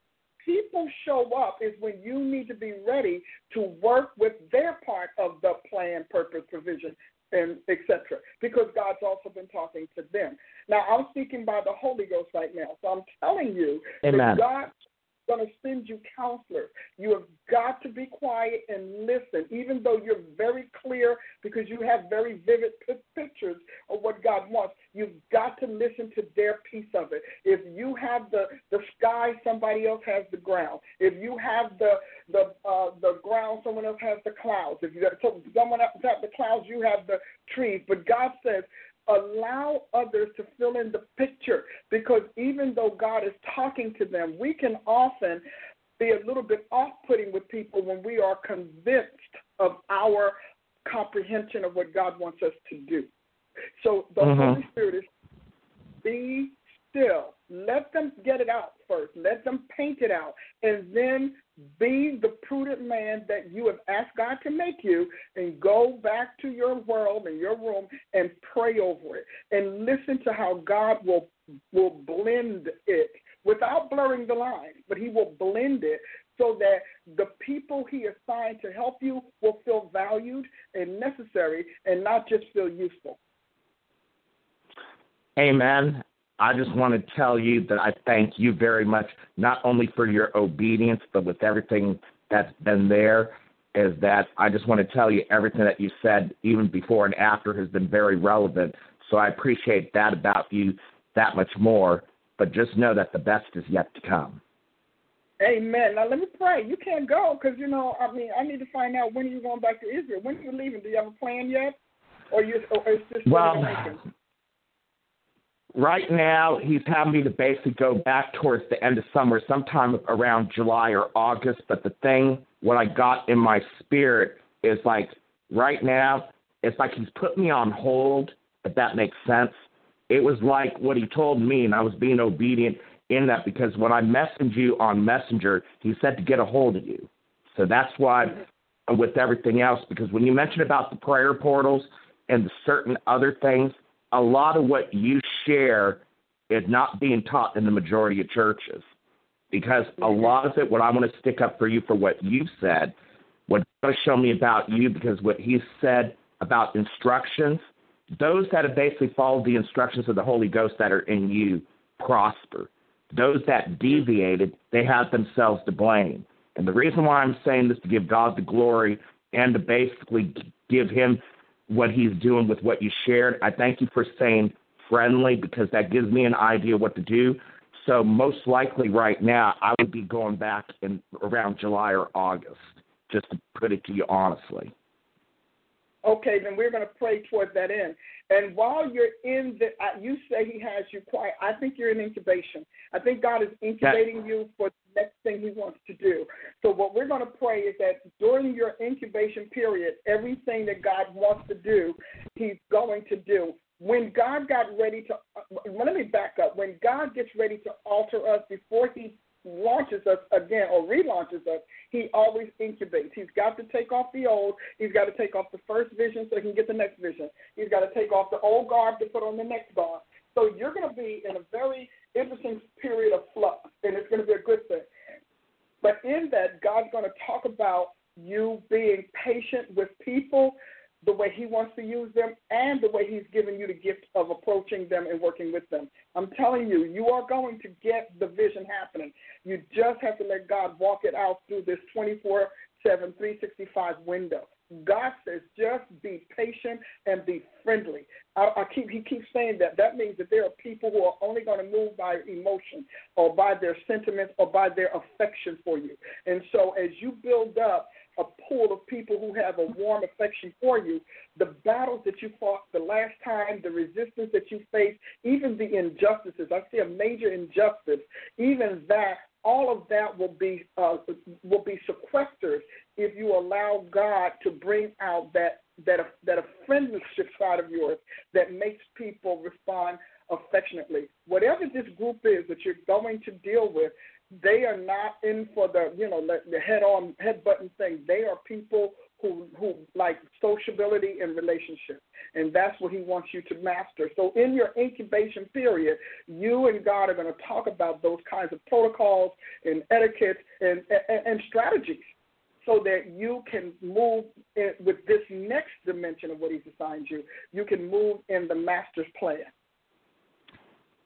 people show up is when you need to be ready to work with their part of the plan, purpose, provision, and etc. Because God's also been talking to them. Now I'm speaking by the Holy Ghost right now, so I'm telling you Amen. that God going to send you counselors. You have got to be quiet and listen, even though you're very clear because you have very vivid pictures of what God wants. You've got to listen to their piece of it. If you have the the sky, somebody else has the ground. If you have the the uh, the ground, someone else has the clouds. If you so someone else has the clouds, you have the trees. But God says allow others to fill in the picture because even though God is talking to them, we can often be a little bit off putting with people when we are convinced of our comprehension of what God wants us to do. So the mm-hmm. Holy Spirit is be still. Let them get it out first. Let them paint it out. And then be the prudent man that you have asked God to make you and go back to your world and your room and pray over it and listen to how God will will blend it without blurring the line, but he will blend it so that the people he assigned to help you will feel valued and necessary and not just feel useful. Amen. I just want to tell you that I thank you very much, not only for your obedience, but with everything that's been there. Is that I just want to tell you everything that you said, even before and after, has been very relevant. So I appreciate that about you that much more. But just know that the best is yet to come. Amen. Now let me pray. You can't go because you know. I mean, I need to find out when are you going back to Israel. When are you leaving? Do you have a plan yet, or you? Or is this well? Right now, he's having me to basically go back towards the end of summer, sometime around July or August. But the thing, what I got in my spirit is like right now, it's like he's put me on hold, if that makes sense. It was like what he told me, and I was being obedient in that because when I messaged you on Messenger, he said to get a hold of you. So that's why, with everything else, because when you mentioned about the prayer portals and the certain other things, a lot of what you share is not being taught in the majority of churches. Because a mm-hmm. lot of it, what I want to stick up for you for what you've said, what God show me about you, because what He said about instructions, those that have basically followed the instructions of the Holy Ghost that are in you prosper. Those that deviated, they have themselves to blame. And the reason why I'm saying this to give God the glory and to basically give Him what he's doing with what you shared. I thank you for saying friendly because that gives me an idea what to do. So most likely right now I would be going back in around July or August, just to put it to you honestly. Okay, then we're going to pray towards that end. And while you're in the, you say He has you quiet. I think you're in incubation. I think God is incubating you for the next thing He wants to do. So what we're going to pray is that during your incubation period, everything that God wants to do, He's going to do. When God got ready to, uh, let me back up. When God gets ready to alter us before He launches us again or relaunches us, he always incubates. He's got to take off the old. He's got to take off the first vision so he can get the next vision. He's got to take off the old garb to put on the next garb. So you're going to be in a very interesting period of flux, and it's going to be a good thing. But in that, God's going to talk about you being patient with people the way He wants to use them and the way He's given you the gift of approaching them and working with them. I'm telling you, you are going to get the vision happening. You just have to let God walk it out through this 24 7, 365 window. God says, just be patient and be friendly. I, I keep he keeps saying that. That means that there are people who are only going to move by emotion or by their sentiments or by their affection for you. And so, as you build up a pool of people who have a warm affection for you, the battles that you fought the last time, the resistance that you faced, even the injustices. I see a major injustice. Even that all of that will be uh, will be sequestered if you allow God to bring out that that that friendship side of yours that makes people respond affectionately. Whatever this group is that you're going to deal with, they are not in for the you know the, the head on head button thing. They are people who who like sociability and relationship, and that's what he wants you to master. So in your incubation period, you and God are going to talk about those kinds of protocols and etiquette and and, and strategies so that you can move in, with this next dimension of what He's assigned you. You can move in the Master's plan.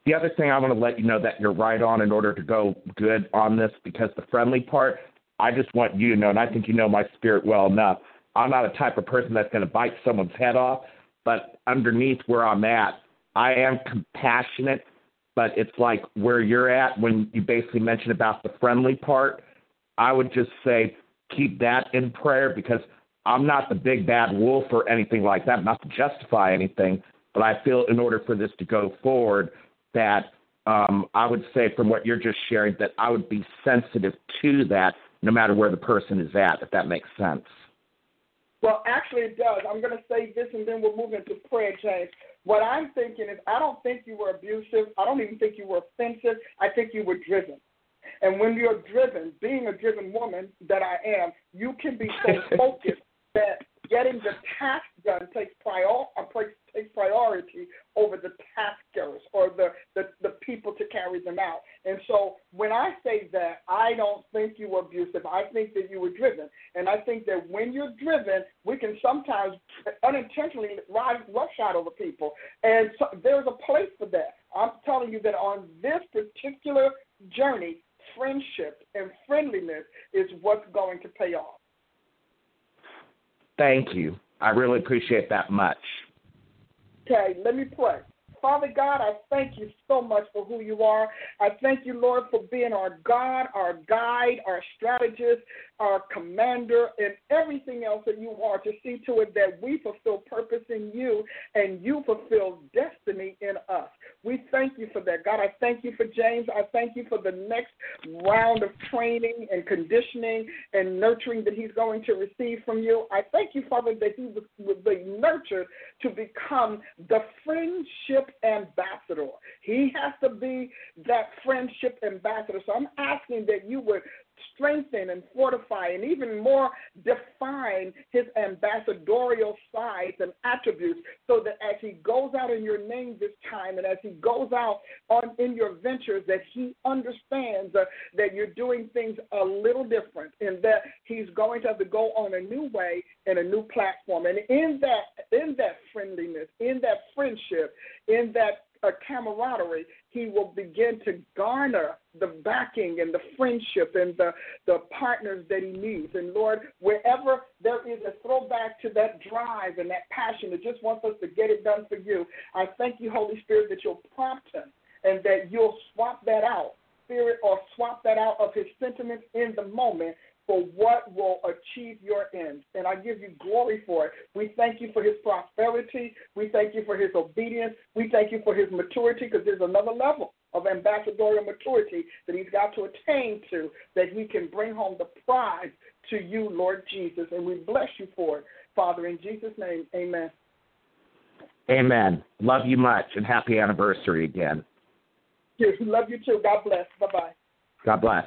The other thing I want to let you know that you're right on in order to go good on this because the friendly part, I just want you to know, and I think you know my spirit well enough. I'm not a type of person that's going to bite someone's head off, but underneath where I'm at, I am compassionate, but it's like where you're at when you basically mentioned about the friendly part. I would just say keep that in prayer because I'm not the big bad wolf or anything like that, not to justify anything, but I feel in order for this to go forward, that um, I would say from what you're just sharing that I would be sensitive to that no matter where the person is at, if that makes sense. Well, actually, it does. I'm going to say this and then we'll move into prayer, James. What I'm thinking is, I don't think you were abusive. I don't even think you were offensive. I think you were driven. And when you're driven, being a driven woman that I am, you can be so focused that getting the task done takes prior uh, takes priority over the taskers or the, the the people to carry them out. And so when I say that, I don't think you were abusive. I think that you were driven, and I think that when you're driven, we can sometimes unintentionally ride roughshod over people, and so there's a place for that. I'm telling you that on this particular journey, friendship and friendliness is what's going to pay off. Thank you. I really appreciate that much. Okay, let me pray. Father God, I thank you so much for who you are. I thank you, Lord, for being our God, our guide, our strategist, our commander, and everything else that you are to see to it that we fulfill purpose in you and you fulfill destiny in us. We thank you for that. God, I thank you for James. I thank you for the next round of training and conditioning and nurturing that he's going to receive from you. I thank you, Father, that he will be nurtured to become the friendship ambassador. He has to be that friendship ambassador. So I'm asking that you would strengthen and fortify and even more define his ambassadorial sides and attributes so that as he goes out in your name this time and as he goes out on in your ventures that he understands uh, that you're doing things a little different and that he's going to have to go on a new way and a new platform and in that in that friendliness in that friendship in that uh, camaraderie, he will begin to garner the backing and the friendship and the, the partners that he needs. And Lord, wherever there is a throwback to that drive and that passion that just wants us to get it done for you, I thank you, Holy Spirit, that you'll prompt him and that you'll swap that out, Spirit, or swap that out of his sentiments in the moment for what will achieve your ends. And I give you glory for it. We thank you for his prosperity. We thank you for his obedience. We thank you for his maturity because there's another level of ambassadorial maturity that he's got to attain to that he can bring home the prize to you, Lord Jesus. And we bless you for it. Father, in Jesus' name, amen. Amen. Love you much and happy anniversary again. Yes, love you too. God bless. Bye bye. God bless.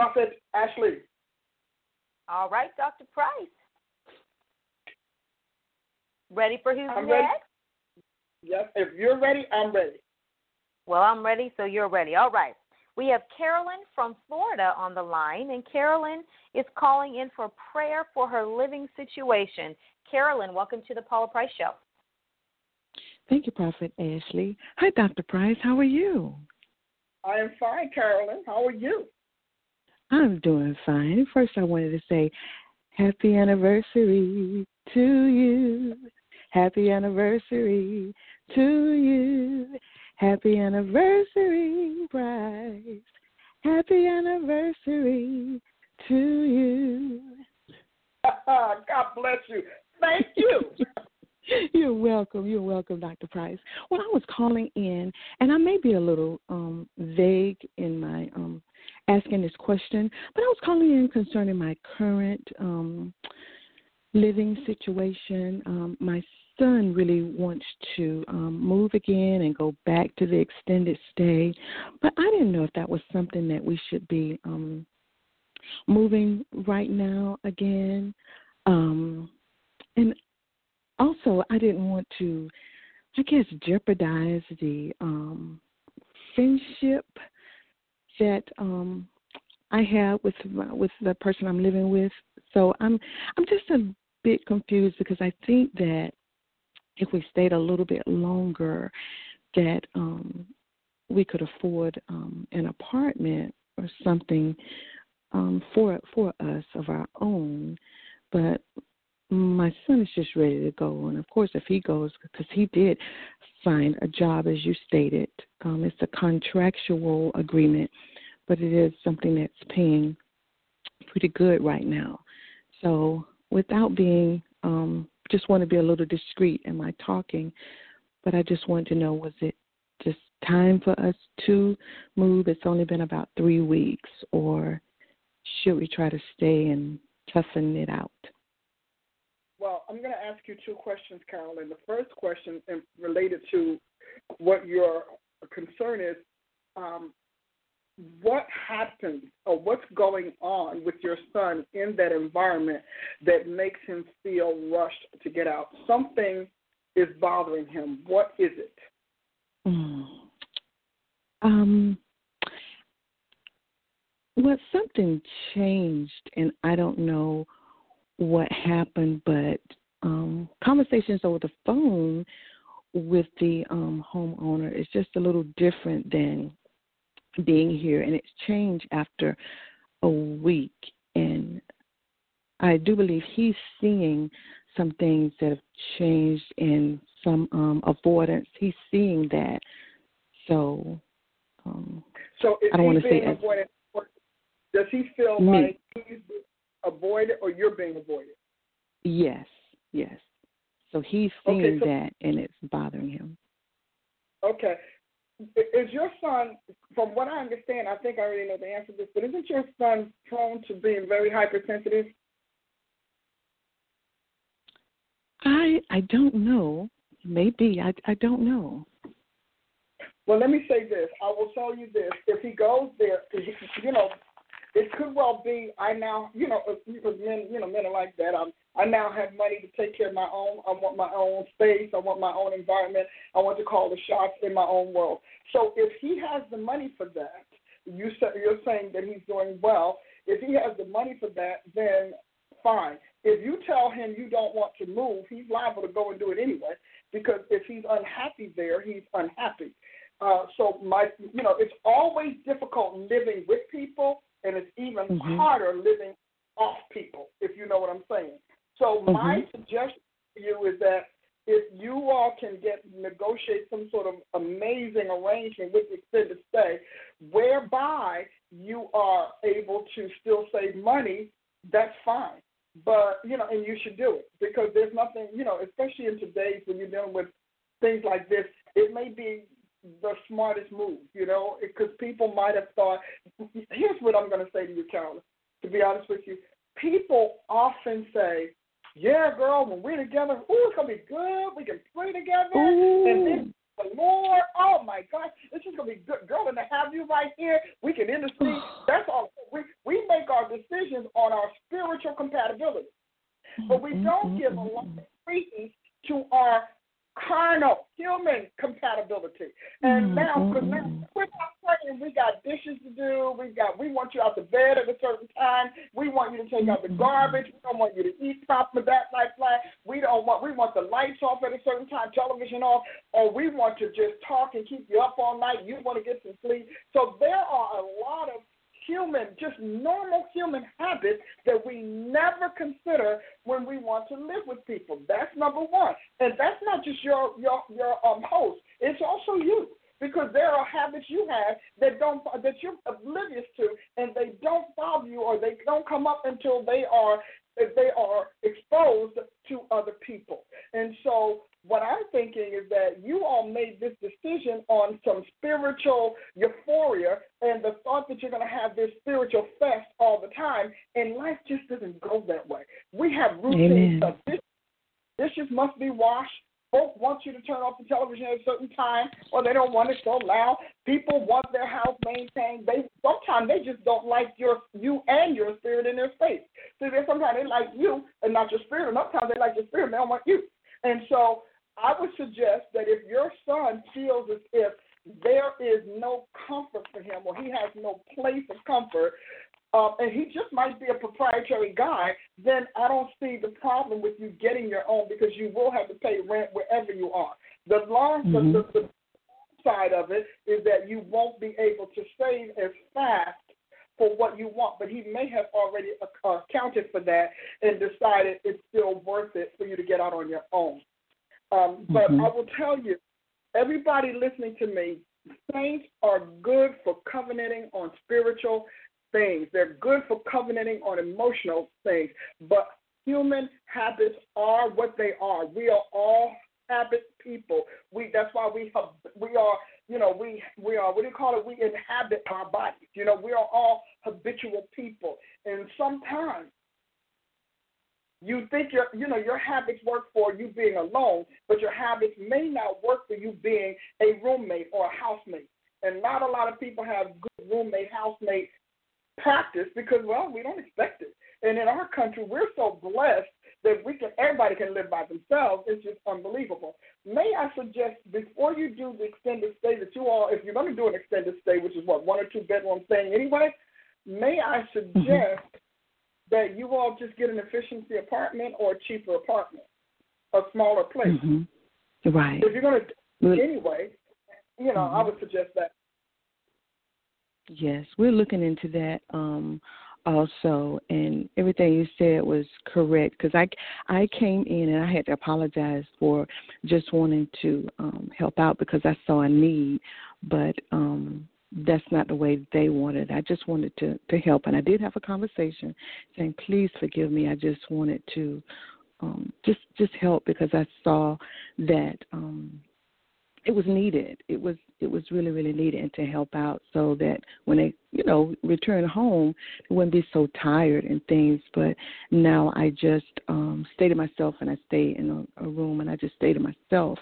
Prophet Ashley. All right, Dr. Price. Ready for who's I'm next? ready. Yes, if you're ready, I'm ready. Well, I'm ready, so you're ready. All right. We have Carolyn from Florida on the line, and Carolyn is calling in for prayer for her living situation. Carolyn, welcome to the Paula Price Show. Thank you, Prophet Ashley. Hi, Dr. Price. How are you? I am fine, Carolyn. How are you? I'm doing fine. First, I wanted to say happy anniversary to you. Happy anniversary to you. Happy anniversary, Price. Happy anniversary to you. God bless you. Thank you. You're welcome. You're welcome, Dr. Price. Well, I was calling in, and I may be a little um, vague in my um, asking this question, but I was calling in concerning my current um, living situation. Um, my son really wants to um, move again and go back to the extended stay, but I didn't know if that was something that we should be um, moving right now again. Um, and also, I didn't want to, I guess, jeopardize the um, friendship that um, I have with with the person I'm living with. So I'm I'm just a bit confused because I think that if we stayed a little bit longer, that um, we could afford um, an apartment or something um, for for us of our own. But my son is just ready to go, and of course, if he goes, because he did find a job, as you stated, um, it's a contractual agreement, but it is something that's paying pretty good right now. So, without being, um, just want to be a little discreet in my talking, but I just want to know was it just time for us to move? It's only been about three weeks, or should we try to stay and toughen it out? Well, I'm going to ask you two questions, Carolyn. The first question related to what your concern is um, what happens or what's going on with your son in that environment that makes him feel rushed to get out? Something is bothering him. What is it? Mm. Um, well, something changed, and I don't know what happened, but um, conversations over the phone with the um, homeowner is just a little different than being here, and it's changed after a week. And I do believe he's seeing some things that have changed and some um, avoidance. He's seeing that. So, um, so I don't want to say. Avoided, does he feel me. like he's avoided or you're being avoided? Yes, yes. So he's seeing okay, so, that and it's bothering him. Okay. Is your son, from what I understand, I think I already know the answer to this, but isn't your son prone to being very hypersensitive? I I don't know. Maybe I I don't know. Well, let me say this. I will tell you this: if he goes there, you know, it could well be I now, you know, because men, you know, men are like that. I'm, I now have money to take care of my own. I want my own space. I want my own environment. I want to call the shots in my own world. So if he has the money for that, you say, you're saying that he's doing well. If he has the money for that, then fine. If you tell him you don't want to move, he's liable to go and do it anyway. Because if he's unhappy there, he's unhappy. Uh, so my, you know, it's always difficult living with people and it's even mm-hmm. harder living off people, if you know what I'm saying. So mm-hmm. my suggestion to you is that if you all can get negotiate some sort of amazing arrangement with the extended stay, whereby you are able to still save money, that's fine. But you know, and you should do it because there's nothing, you know, especially in today's when you're dealing with things like this, it may be the smartest move, you know, because people might have thought. Here's what I'm going to say to you, Carolyn. To be honest with you, people often say, "Yeah, girl, when we're together, ooh, it's gonna be good. We can pray together, ooh. and then the Lord, oh my gosh, this is gonna be good, girl. And to have you right here, we can intercede. That's all. We we make our decisions on our spiritual compatibility, but we don't give a lot of credence to our carnal, human compatibility. And mm-hmm. now, mm, because now mm. we're not praying, we got dishes to do. We got, we want you out the bed at a certain time. We want you to take out the mm-hmm. garbage. We don't want you to eat properly. That like that. We don't want. We want the lights off at a certain time, television off, or we want to just talk and keep you up all night. You want to get some sleep. So there are a lot of human, just normal human habits that we never consider when we want to live with people. That's number one, and that's not just your your your um host. It's also you because there are habits you have that don't that you're oblivious to, and they don't bother you or they don't come up until they are they are exposed to other people. And so what I'm thinking is that you all made this decision on some spiritual euphoria and the thought that you're going to have this spiritual fest all the time, and life just doesn't go that way. We have routines of dishes, dishes must be washed. Folks want you to turn off the television at a certain time, or they don't want it so loud. People want their house maintained. They sometimes they just don't like your you and your spirit in their space. So sometimes they like you and not your spirit, and sometimes they like your spirit and they don't want you. And so I would suggest that if your son feels as if there is no comfort for him or he has no place of comfort, uh, and he just might be a proprietary guy, then I don't see the problem with you getting your own because you will have to pay rent wherever you are. The long mm-hmm. the, the, side of it is that you won't be able to save as fast for what you want, but he may have already accounted for that and decided it's still worth it for you to get out on your own. Um, but mm-hmm. I will tell you, everybody listening to me, saints are good for covenanting on spiritual things. They're good for covenanting on emotional things. But human habits are what they are. We are all habit people. We that's why we have, we are you know we we are what do you call it? We inhabit our bodies. You know we are all habitual people, and sometimes you think your you know your habits work for you being alone, but your habits may not work for you being a roommate or a housemate. And not a lot of people have good roommate housemate practice because well we don't expect it. And in our country we're so blessed that we can everybody can live by themselves. It's just unbelievable. May I suggest before you do the extended stay that you all if you're going to do an extended stay, which is what one or two bedroom thing anyway, may I mm-hmm. suggest that you all just get an efficiency apartment or a cheaper apartment, a smaller place. Mm-hmm. Right. If you're going to anyway, you know, mm-hmm. I would suggest that. Yes, we're looking into that um, also, and everything you said was correct because I I came in and I had to apologize for just wanting to um, help out because I saw a need, but um, that's not the way they wanted. I just wanted to to help, and I did have a conversation saying, "Please forgive me. I just wanted to um, just just help because I saw that um, it was needed. It was it was really really needed, and to help out so that when they you know return home, they wouldn't be so tired and things. But now I just um, stay to myself, and I stay in a, a room, and I just stay to myself.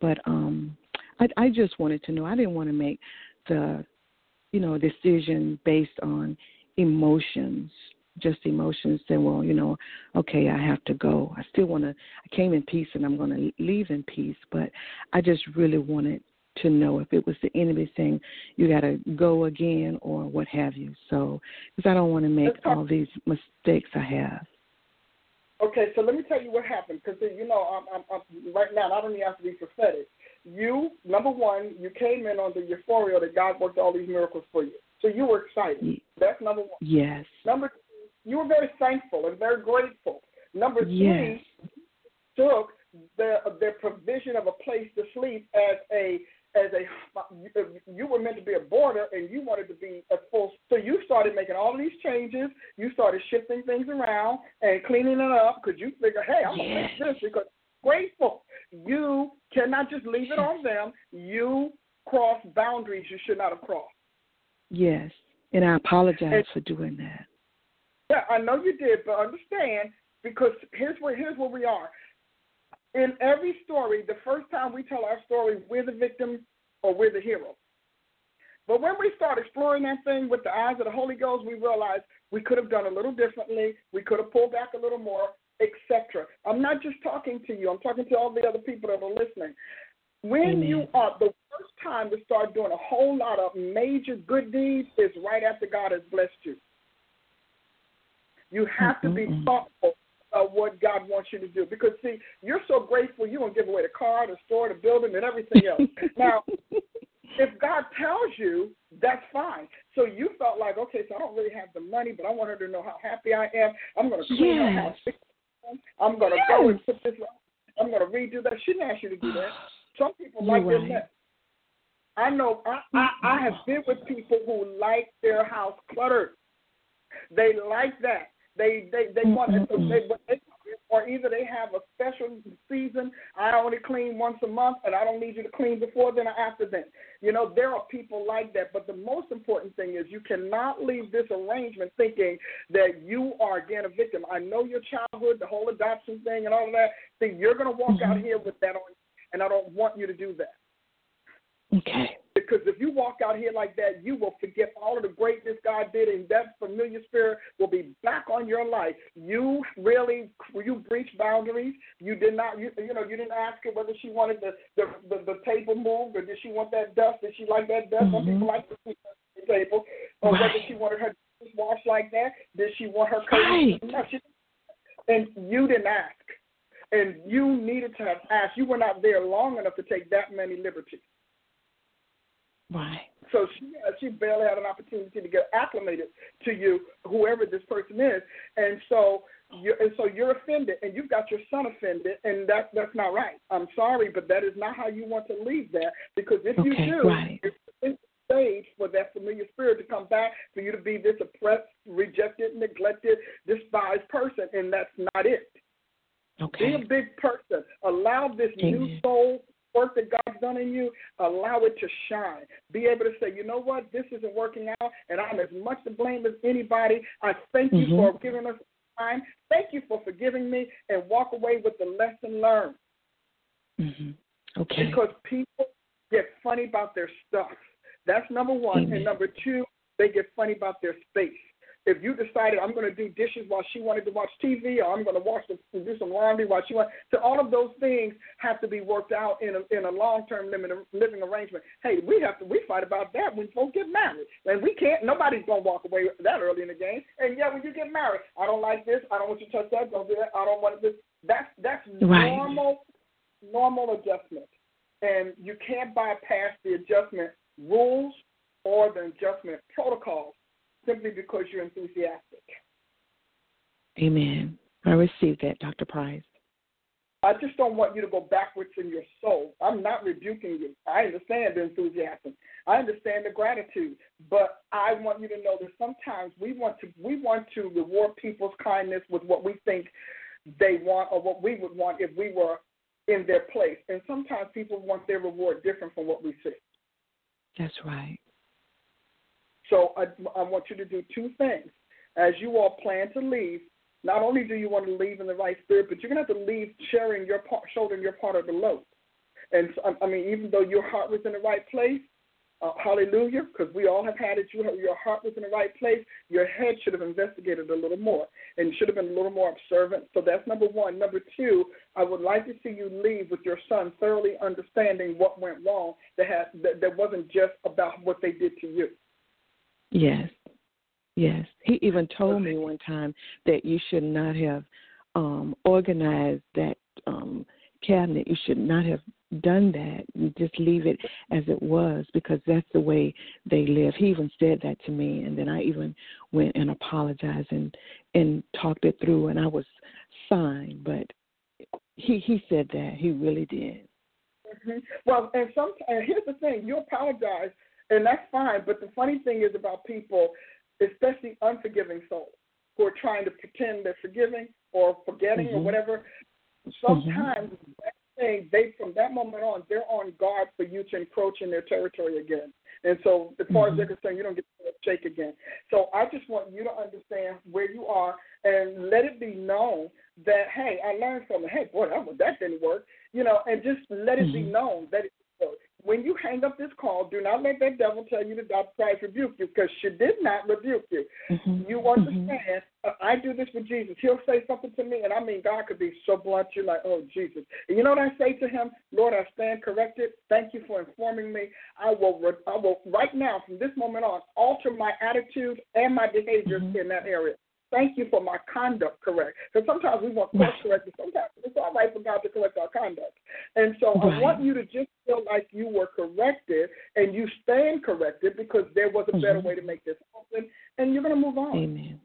But um, I, I just wanted to know. I didn't want to make the you know decision based on emotions just emotions saying well you know okay i have to go. I still want to i came in peace and i'm going to leave in peace but i just really wanted to know if it was the enemy saying you got to go again or what have you. So because i don't want to make all these mistakes i have. Okay so let me tell you what happened because you know I'm, I'm, I'm right now i don't even have to be prophetic you, number one, you came in on the euphoria that God worked all these miracles for you. So you were excited. That's number one. Yes. Number two, you were very thankful and very grateful. Number three, yes. took the the provision of a place to sleep as a as a you were meant to be a boarder and you wanted to be a full so you started making all these changes you started shifting things around and cleaning it up because you figure hey i'm gonna yes. this because grateful you cannot just leave it on them. You cross boundaries you should not have crossed. Yes, and I apologize and, for doing that. Yeah, I know you did, but understand because here's where here's where we are. In every story, the first time we tell our story, we're the victim or we're the hero. But when we start exploring that thing with the eyes of the Holy Ghost, we realize we could have done a little differently. We could have pulled back a little more etc. I'm not just talking to you, I'm talking to all the other people that are listening. When Amen. you are the first time to start doing a whole lot of major good deeds is right after God has blessed you. You have to be thoughtful about what God wants you to do. Because see, you're so grateful you won't give away the car, the store, the building, and everything else. now, if God tells you, that's fine. So you felt like, okay, so I don't really have the money, but I want her to know how happy I am. I'm going to clean her Yes. house. fix her room. I'm going to go and put this. I'm going to redo that. She didn't ask you to do that. Some people You're like their mess. I know. I, I I have mm-hmm. been with people who like their house cluttered. They like that. They they they want it. They, they, or either they have a special season. I only clean once a month, and I don't need you to clean before then or after then. You know, there are people like that. But the most important thing is you cannot leave this arrangement thinking that you are again a victim. I know your childhood, the whole adoption thing, and all of that. See, you're going to walk out Mhm. here with that on, and I don't want you to do that. Okay. Because if you walk out here like that, you will forget all of the greatness God did, and that familiar spirit will be back on your life. You really, you breached boundaries. You did not, you, you know, you didn't ask her whether she wanted the the, the the table moved or did she want that dust? Did she like that dust? Some Mhm. people like the sweet dust on the table, or whether she wanted her washed like that. Did she want her curtains? Right. No, she, and you didn't ask, and you needed to have asked. You were not there long enough to take that many liberties. Right. So she uh, she barely had an opportunity to get acclimated to you, whoever this person is, and so you and so you're offended, and you've got your son offended, and that that's not right. I'm sorry, but that is not how you want to leave that because if you Okay, do, right. it's it's stage for that familiar spirit to come back for you to be this oppressed, rejected, neglected, despised person, and that's not it. Okay. Be a big person. Allow this new soul work that God's done in you, allow it to shine. Be able to say, you know what, this isn't working out, and I'm as much to blame as anybody. I thank you Mhm. for giving us time. Thank you for forgiving me, and walk away with the lesson learned. Mhm. Okay. Because people get funny about their stuff. That's number one. Amen. And number two, they get funny about their space. If you decided I'm going to do dishes while she wanted to watch TV, or I'm going to wash the, do some laundry while she wants, so all of those things have to be worked out in a in a long term living living arrangement. Hey, we have to we fight about that when folks get married, and we can't. Nobody's going to walk away that early in the game. And yeah, when you get married, I don't like this. I don't want you to touch that. Don't do that. I don't want this. That's that's Right. normal normal adjustment, and you can't bypass the adjustment rules or the adjustment protocols simply because you're enthusiastic. Amen. I received that, Dr. Price. I just don't want you to go backwards in your soul. I'm not rebuking you. I understand the enthusiasm. I understand the gratitude, but I want you to know that sometimes we want to we want to reward people's kindness with what we think they want or what we would want if we were in their place. And sometimes people want their reward different from what we see. That's right. So I, I want you to do two things. As you all plan to leave, not only do you want to leave in the right spirit, but you're going to have to leave sharing your part, shouldering your part of the load. And so, I mean, even though your heart was in the right place, uh, hallelujah, because we all have had it. You your heart was in the right place. Your head should have investigated a little more and should have been a little more observant. So that's number one. Number two, I would like to see you leave with your son thoroughly understanding what went wrong. That had that, that wasn't just about what they did to you. Yes. Yes. He even told me one time that you should not have um organized that um cabinet. You should not have done that. You just leave it as it was because that's the way they live. He even said that to me and then I even went and apologized and and talked it through and I was fine, but he he said that. He really did. hmm Well, and some and here's the thing: you apologize, and that's fine. But the funny thing is about people, especially unforgiving souls, who are trying to pretend they're forgiving or forgetting or Mhm. whatever. Sometimes that thing, they from that moment on, they're on guard for you to encroach in their territory again. And so, as far as they're concerned, you don't get to shake again. So I just want you to understand where you are and let it be known that hey, I learned from it. Hey, boy, that, that didn't work. You know, and just let it be Mhm. known that it didn't work. When you hang up this call, do not let that devil tell you that Dr. Price rebuked you because she did not rebuke you. Mm-hmm. You understand? Mm-hmm. I do this for Jesus. He'll say something to me, and I mean, God could be so blunt. You're like, oh, Jesus. And you know what I say to him? Lord, I stand corrected. Thank you for informing me. I will, I will right now, from this moment on, alter my attitude and my behaviors mm-hmm. in that area. Thank you for my conduct correct. Because sometimes we want course corrected. Sometimes it's all right for God to correct our conduct. And so right. I want you to just feel like you were corrected and you stand corrected because there was a mm-hmm. better way to make this happen, and you're going to move on. Amen.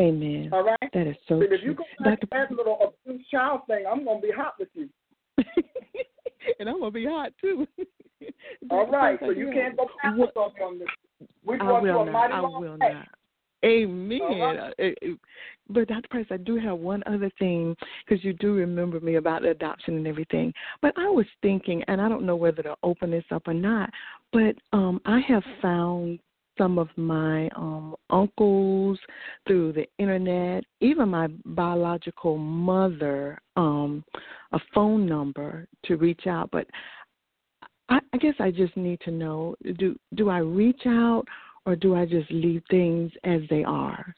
Amen. All right. That is so but true. if you go back Dr. to that little abused child thing, I'm going to be hot with you. and I'm going to be hot too. all right. So you can't go back on this. We I will not. I will not. Amen. Uh-huh. But Dr. Price, I do have one other thing because you do remember me about the adoption and everything. But I was thinking, and I don't know whether to open this up or not, but um, I have found some of my um, uncles through the internet, even my biological mother, um, a phone number to reach out. But I, I guess I just need to know: do do I reach out? Or do I just leave things as they are?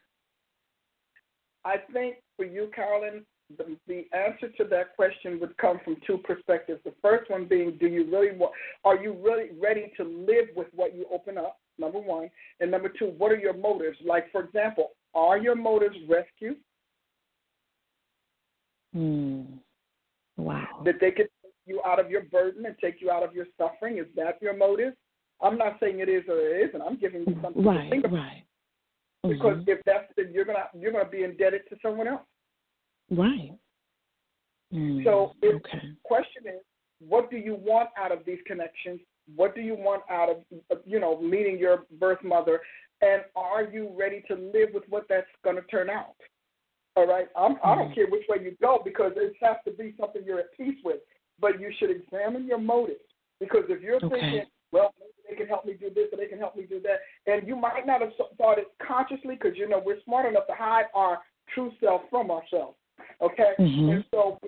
I think for you, Carolyn, the, the answer to that question would come from two perspectives. The first one being, do you really want, are you really ready to live with what you open up? Number one. And number two, what are your motives? Like, for example, are your motives rescue? Hmm. Wow. That they could take you out of your burden and take you out of your suffering. Is that your motive? I'm not saying it is or it isn't. I'm giving you something right, to think about. Right. Because mm-hmm. if that's then you're gonna you're gonna be indebted to someone else. Right. Mm, so the okay. question is, what do you want out of these connections? What do you want out of you know meeting your birth mother? And are you ready to live with what that's going to turn out? All right. I'm, I don't mm. care which way you go because it has to be something you're at peace with. But you should examine your motives because if you're okay. thinking, well, they can help me do this or they can help me do that. And you might not have thought it consciously because, you know, we're smart enough to hide our true self from ourselves. Okay? Mm-hmm. And so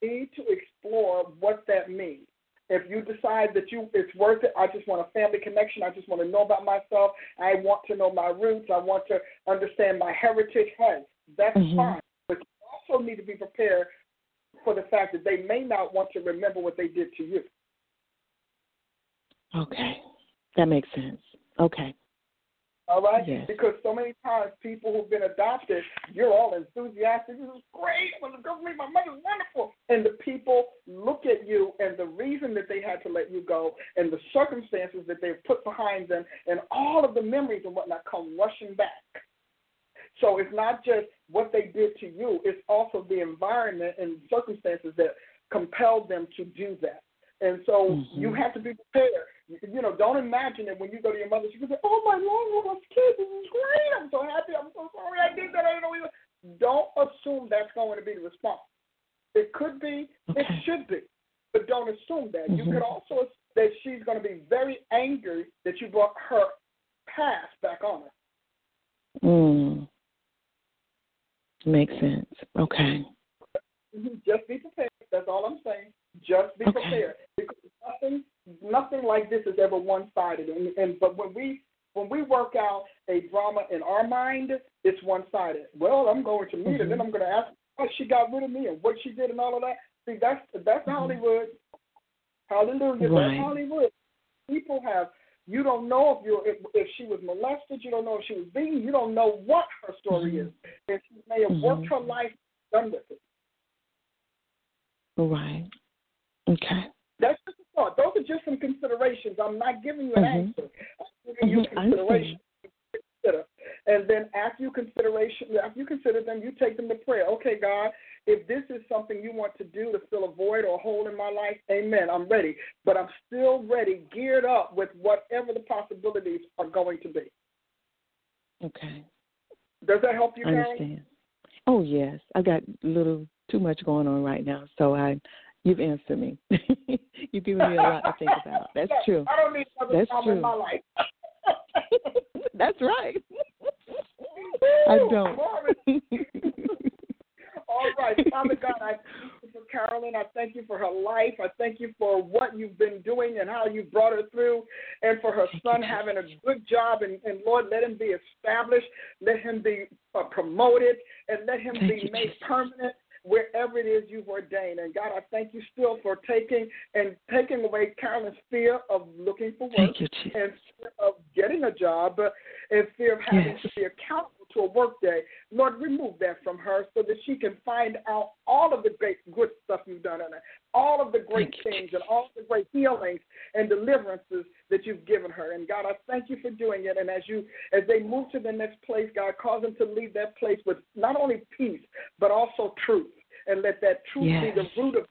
we need to explore what that means. If you decide that you it's worth it, I just want a family connection. I just want to know about myself. I want to know my roots. I want to understand my heritage. Hey, that's mm-hmm. fine. But you also need to be prepared for the fact that they may not want to remember what they did to you. Okay. That makes sense. Okay. All right? Yes. Because so many times people who've been adopted, you're all enthusiastic. This is great. I'm going to go meet my mother's wonderful. And the people look at you and the reason that they had to let you go and the circumstances that they've put behind them and all of the memories and whatnot come rushing back. So it's not just what they did to you, it's also the environment and circumstances that compelled them to do that. And so mm-hmm. you have to be prepared. You know, don't imagine that when you go to your mother, she can say, "Oh, my long lost kid, this is great. I'm so happy. I'm so sorry I did that. I didn't know." Either. Don't assume that's going to be the response. It could be, okay. it should be, but don't assume that. Mm-hmm. You could also assume that she's going to be very angry that you brought her past back on her. Mm. Makes sense. Okay. Mm-hmm. Just be prepared. That's all I'm saying. Just be okay. prepared because nothing, nothing like this is ever one-sided. And, and but when we when we work out a drama in our mind, it's one-sided. Well, I'm going to meet mm-hmm. her, then I'm going to ask what she got rid of me and what she did and all of that. See, that's that's mm-hmm. Hollywood. Hallelujah. Right. That's Hollywood. People have. You don't know if you if, if she was molested. You don't know if she was beaten. You don't know what her story mm-hmm. is. And she may have worked Mm-hmm. her life done with it. Right. Okay. That's just a thought. Those are just some considerations. I'm not giving you an mm-hmm. answer. I'm giving you mm-hmm. consideration. Consider. And then after you consideration, after you consider them, you take them to prayer. Okay, God, if this is something you want to do to fill a void or a hole in my life, Amen. I'm ready, but I'm still ready, geared up with whatever the possibilities are going to be. Okay. Does that help you, I understand. Oh yes, I got a little too much going on right now, so I You've answered me. You've given me a lot to think about. That's true. I don't need another That's true. in my life. That's right. I don't. All right, Father God, I for Carolyn. I thank you for her life. I thank you for what you've been doing and how you brought her through, and for her son having a good job. And, and Lord, let him be established, let him be uh, promoted, and let him Thank be you, made Jesus. permanent wherever it is you've ordained. And God, I thank you still for taking and taking away Carolyn's fear of looking for work Thank you, and fear of getting a job and fear of having Yes. to be accountable to a work day. Lord, remove that from her so that she can find out all of the great good stuff you've done in her, all of the great Thank you, things and all the great healings and deliverances that you've given her. And God, I thank you for doing it. And as you as they move to the next place, God, cause them to leave that place with not only peace, but also truth. And let that truth Yes. be the root of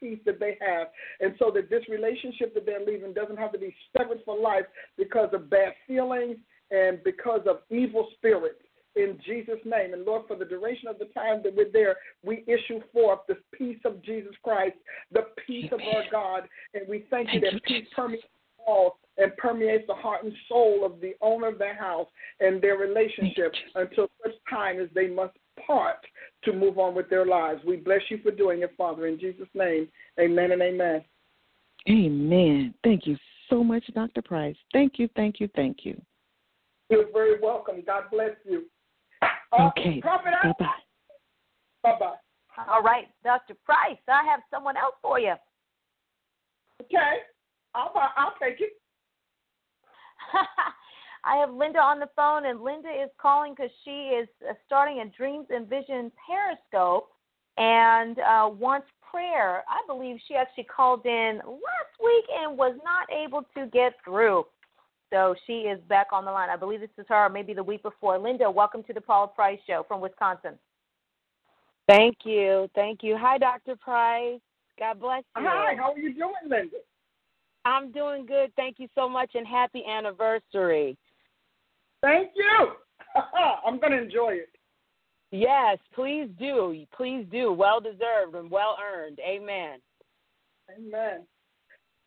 peace that they have. And so that this relationship that they're leaving doesn't have to be severed for life because of bad feelings and because of evil spirits. In Jesus' name. And Lord, for the duration of the time that we're there, we issue forth the peace of Jesus Christ, the peace of our God. And we thank you that you, peace Jesus. permeates all and permeates the heart and soul of the owner of the house and their relationship until such time as they must part to move on with their lives. We bless you for doing it, Father, in Jesus' name. Amen and amen. Amen. Thank you so much, Dr. Price. Thank you, thank you, thank you. You're very welcome. God bless you. Uh, Okay. Bye bye. bye bye. All right, Dr. Price, I have someone else for you. Okay, I'll buy, I'll take it. I have Linda on the phone, and Linda is calling because she is uh, starting a Dreams and Vision Periscope and uh, wants prayer. I believe she actually called in last week and was not able to get through. So she is back on the line. I believe this is her, maybe the week before. Linda, welcome to the Paula Price Show from Wisconsin. Thank you. Thank you. Hi, Dr. Price. God bless you. Hi, how are you doing, Linda? I'm doing good. Thank you so much and happy anniversary. Thank you. I'm going to enjoy it. Yes, please do. Please do. Well deserved and well earned. Amen. Amen.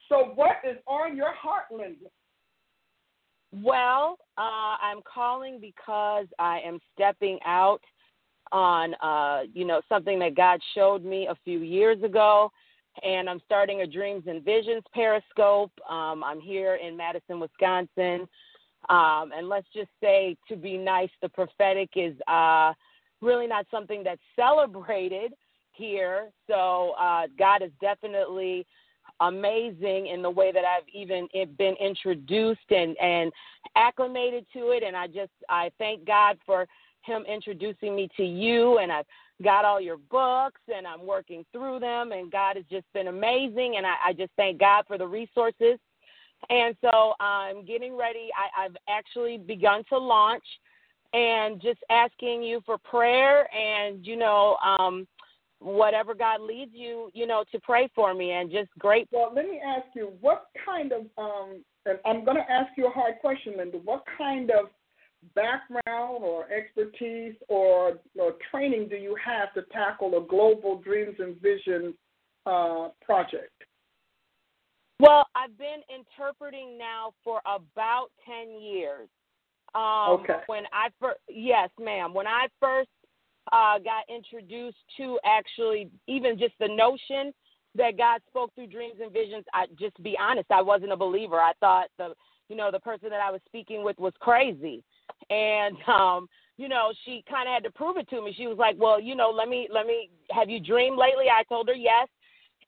So, what is on your heart, Linda? Well, uh, I'm calling because I am stepping out on, uh, you know, something that God showed me a few years ago, and I'm starting a Dreams and Visions Periscope. Um, I'm here in Madison, Wisconsin, um, and let's just say, to be nice, the prophetic is uh, really not something that's celebrated here. So uh, God is definitely amazing in the way that I've even been introduced and and acclimated to it. And I just I thank God for him introducing me to you. And I've got all your books and I'm working through them. And God has just been amazing. And I, I just thank God for the resources. And so I'm getting ready. I, I've actually begun to launch and just asking you for prayer. And you know um whatever God leads you, you know, to pray for me and just great. Well, let me ask you, what kind of, um, and I'm going to ask you a hard question, Linda. What kind of background or expertise or, or training do you have to tackle a global dreams and vision uh, project? Well, I've been interpreting now for about 10 years. Um, Okay. When I first, yes, ma'am. When I first uh, got introduced to actually even just the notion that God spoke through dreams and visions, I just be honest, I wasn't a believer. I thought the you know the person that I was speaking with was crazy, and um, you know she kind of had to prove it to me. She was like, "Well, you know, let me let me have you dreamed lately?" I told her yes,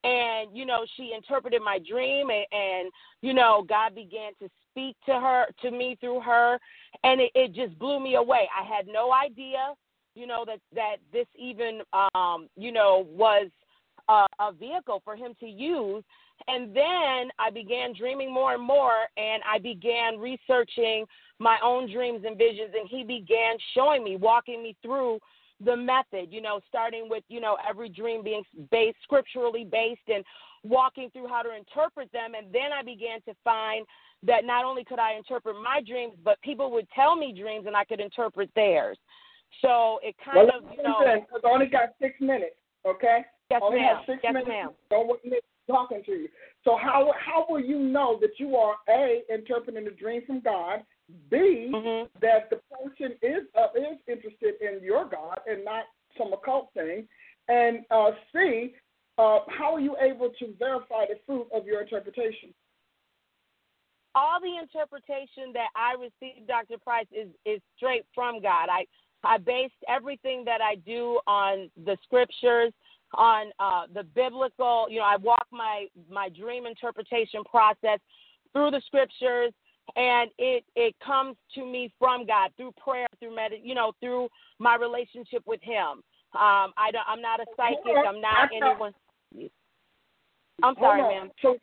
and you know she interpreted my dream, and, and you know God began to speak to her to me through her, and it, it just blew me away. I had no idea you know that that this even um you know was a, a vehicle for him to use. And then i began dreaming more and more and i began researching my own dreams and visions and he began showing me walking me through the method you know starting with you know every dream being based scripturally based and walking through how to interpret them. And then i began to find that not only could i interpret my dreams but people would tell me dreams and i could interpret theirs so it kind well, of, you know. Because I only got six minutes, okay? Yes, only ma'am. have six yes, minutes. ma'am. Don't want me talking to you. So how how will you know that you are a interpreting a dream from God? B mm-hmm. that the person is uh, is interested in your God and not some occult thing, and uh, C uh, how are you able to verify the fruit of your interpretation? All the interpretation that I received, Dr. Price, is is straight from God. I I based everything that I do on the scriptures, on uh, the biblical. You know, I walk my my dream interpretation process through the scriptures, and it it comes to me from God through prayer, through med, you know, through my relationship with Him. Um, I don't, I'm not a psychic. I'm not anyone. I'm sorry, ma'am. So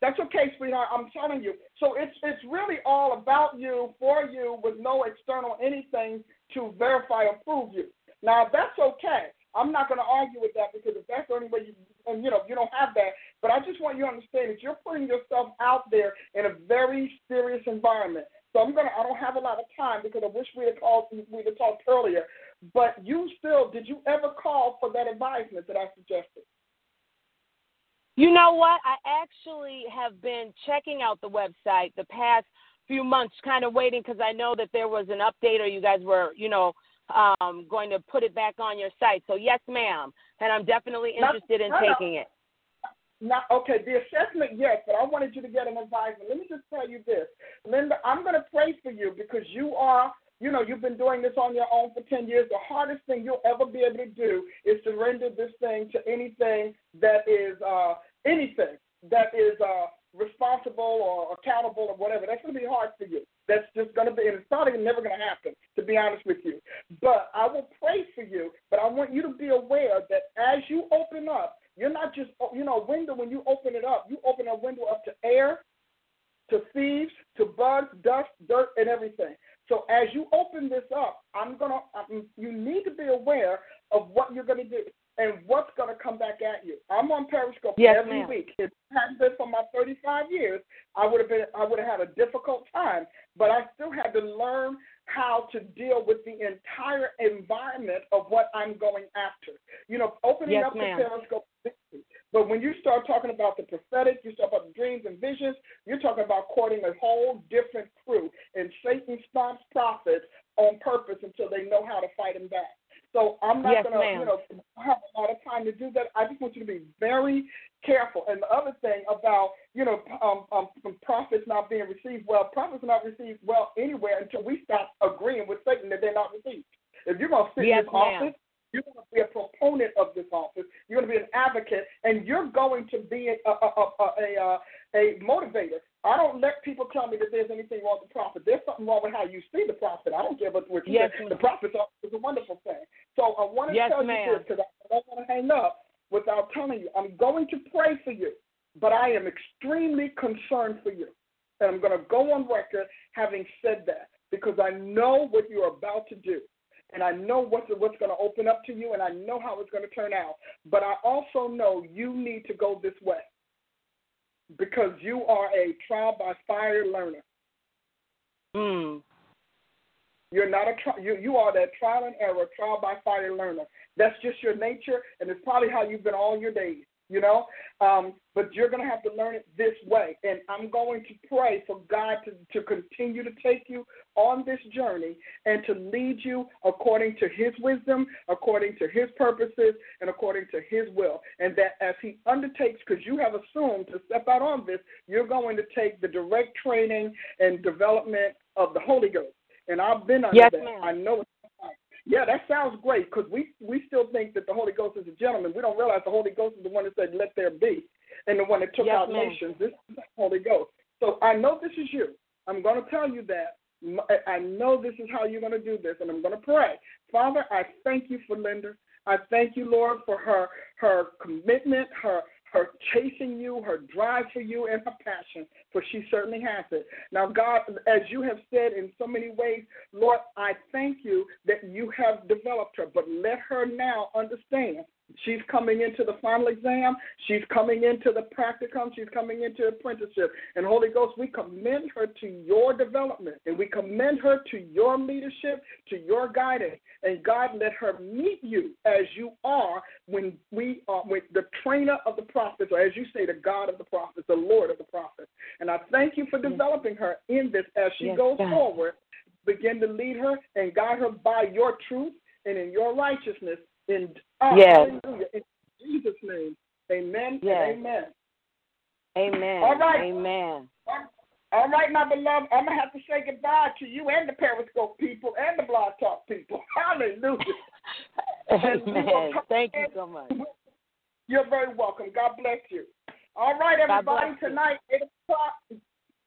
that's okay, sweetheart. I'm telling you. So it's it's really all about you, for you, with no external anything to verify or prove you. Now that's okay. I'm not going to argue with that because if that's the only way you, and you know, you don't have that. But I just want you to understand that you're putting yourself out there in a very serious environment. So I'm gonna. I don't have a lot of time because I wish we'd have called. We'd have talked earlier. But you still, did you ever call for that advisement that I suggested? You know what? I actually have been checking out the website the past few months, kind of waiting because I know that there was an update or you guys were, you know, um, going to put it back on your site. So yes, ma'am, and I'm definitely interested in taking it. Not, okay, the assessment, yes, but I wanted you to get an advisor. Let me just tell you this, Linda. I'm going to pray for you because you are you know, you've been doing this on your own for 10 years. The hardest thing you'll ever be able to do is surrender this thing to anything that is uh, anything that is uh, responsible or accountable or whatever. That's going to be hard for you. That's just going to be, and it's probably never going to happen, to be honest with you. But I will pray for you. But I want you to be aware that as you open up, you're not just, you know, a window, when you open it up, you open a window up to air, to thieves, to bugs, dust, dirt, and everything. So as you open this up, I'm gonna. I'm, you need to be aware of what you're gonna do and what's gonna come back at you. I'm on Periscope yes, every ma'am. week. If it hadn't been for my 35 years, I would have been. I would have had a difficult time. But I still had to learn how to deal with the entire environment of what I'm going after. You know, opening yes, up ma'am. the Periscope but when you start talking about the prophetic, you start about dreams and visions, you're talking about courting a whole different crew. And Satan stomps prophets on purpose until they know how to fight him back. So I'm not yes, going to, you know, have a lot of time to do that. I just want you to be very careful. And the other thing about, you know, um, um, prophets not being received well, prophets are not received well anywhere until we stop agreeing with Satan that they're not received. If you're going to sit yes, in this office you're going to be a proponent of this office. You're going to be an advocate, and you're going to be a, a, a, a, a motivator. I don't let people tell me that there's anything wrong with the prophet. There's something wrong with how you see the prophet. I don't care about what you yes, say. The prophet is a wonderful thing. So I want to yes, tell ma'am. you this because I don't want to hang up without telling you. I'm going to pray for you, but I am extremely concerned for you. And I'm going to go on record having said that because I know what you're about to do and I know what's what's going to open up to you, and I know how it's going to turn out. But I also know you need to go this way because you are a trial by fire learner. Mm. You're not a you you are that trial and error, trial by fire learner. That's just your nature, and it's probably how you've been all your days you know. Um, but you're going to have to learn it this way. And I'm going to pray for God to, to continue to take you on this journey and to lead you according to His wisdom, according to His purposes, and according to His will. And that as He undertakes, because you have assumed to step out on this, you're going to take the direct training and development of the Holy Ghost. And I've been under yes, that. Ma'am. I know it's yeah, that sounds great because we we still think that the Holy Ghost is a gentleman. We don't realize the Holy Ghost is the one that said, "Let there be," and the one that took yes, out ma'am. nations. This is the Holy Ghost. So I know this is you. I'm going to tell you that. I know this is how you're going to do this, and I'm going to pray. Father, I thank you for Linda. I thank you, Lord, for her her commitment, her her chasing you, her drive for you, and her passion, for she certainly has it. Now, God, as you have said in so many ways, Lord, I thank you that you have developed her, but let her now understand She's coming into the final exam. She's coming into the practicum. She's coming into apprenticeship. And Holy Ghost, we commend her to your development and we commend her to your leadership, to your guidance. And God, let her meet you as you are when we are with the trainer of the prophets, or as you say, the God of the prophets, the Lord of the prophets. And I thank you for developing her in this as she Yes, goes God. forward. Begin to lead her and guide her by your truth and in your righteousness in oh, Yes. hallelujah. In Jesus' name. Amen. Yes. amen. Amen. All right. Amen. All right, my beloved, I'm gonna have to say goodbye to you and the Periscope people and the Blog Talk people. Hallelujah. Amen. Thank you so much. You're very welcome. God bless you. All right, everybody. Tonight, eight o'clock,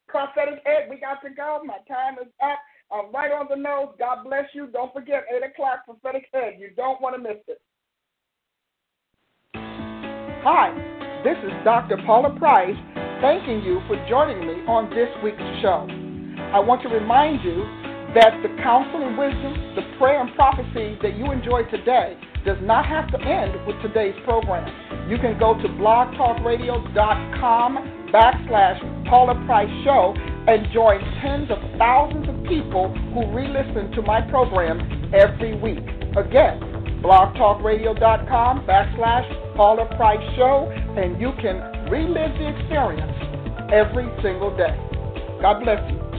prophetic ed. We got to go. My time is up. I'm right on the nose. God bless you. Don't forget eight o'clock prophetic head. You don't want to miss it. Hi, this is Dr. Paula Price thanking you for joining me on this week's show. I want to remind you that the counsel and wisdom, the prayer and prophecy that you enjoy today does not have to end with today's program. You can go to blogtalkradio.com backslash Paula Price Show and join tens of thousands of people who re-listen to my program every week. Again, blogtalkradio.com backslash Paula Price Show, and you can relive the experience every single day. God bless you.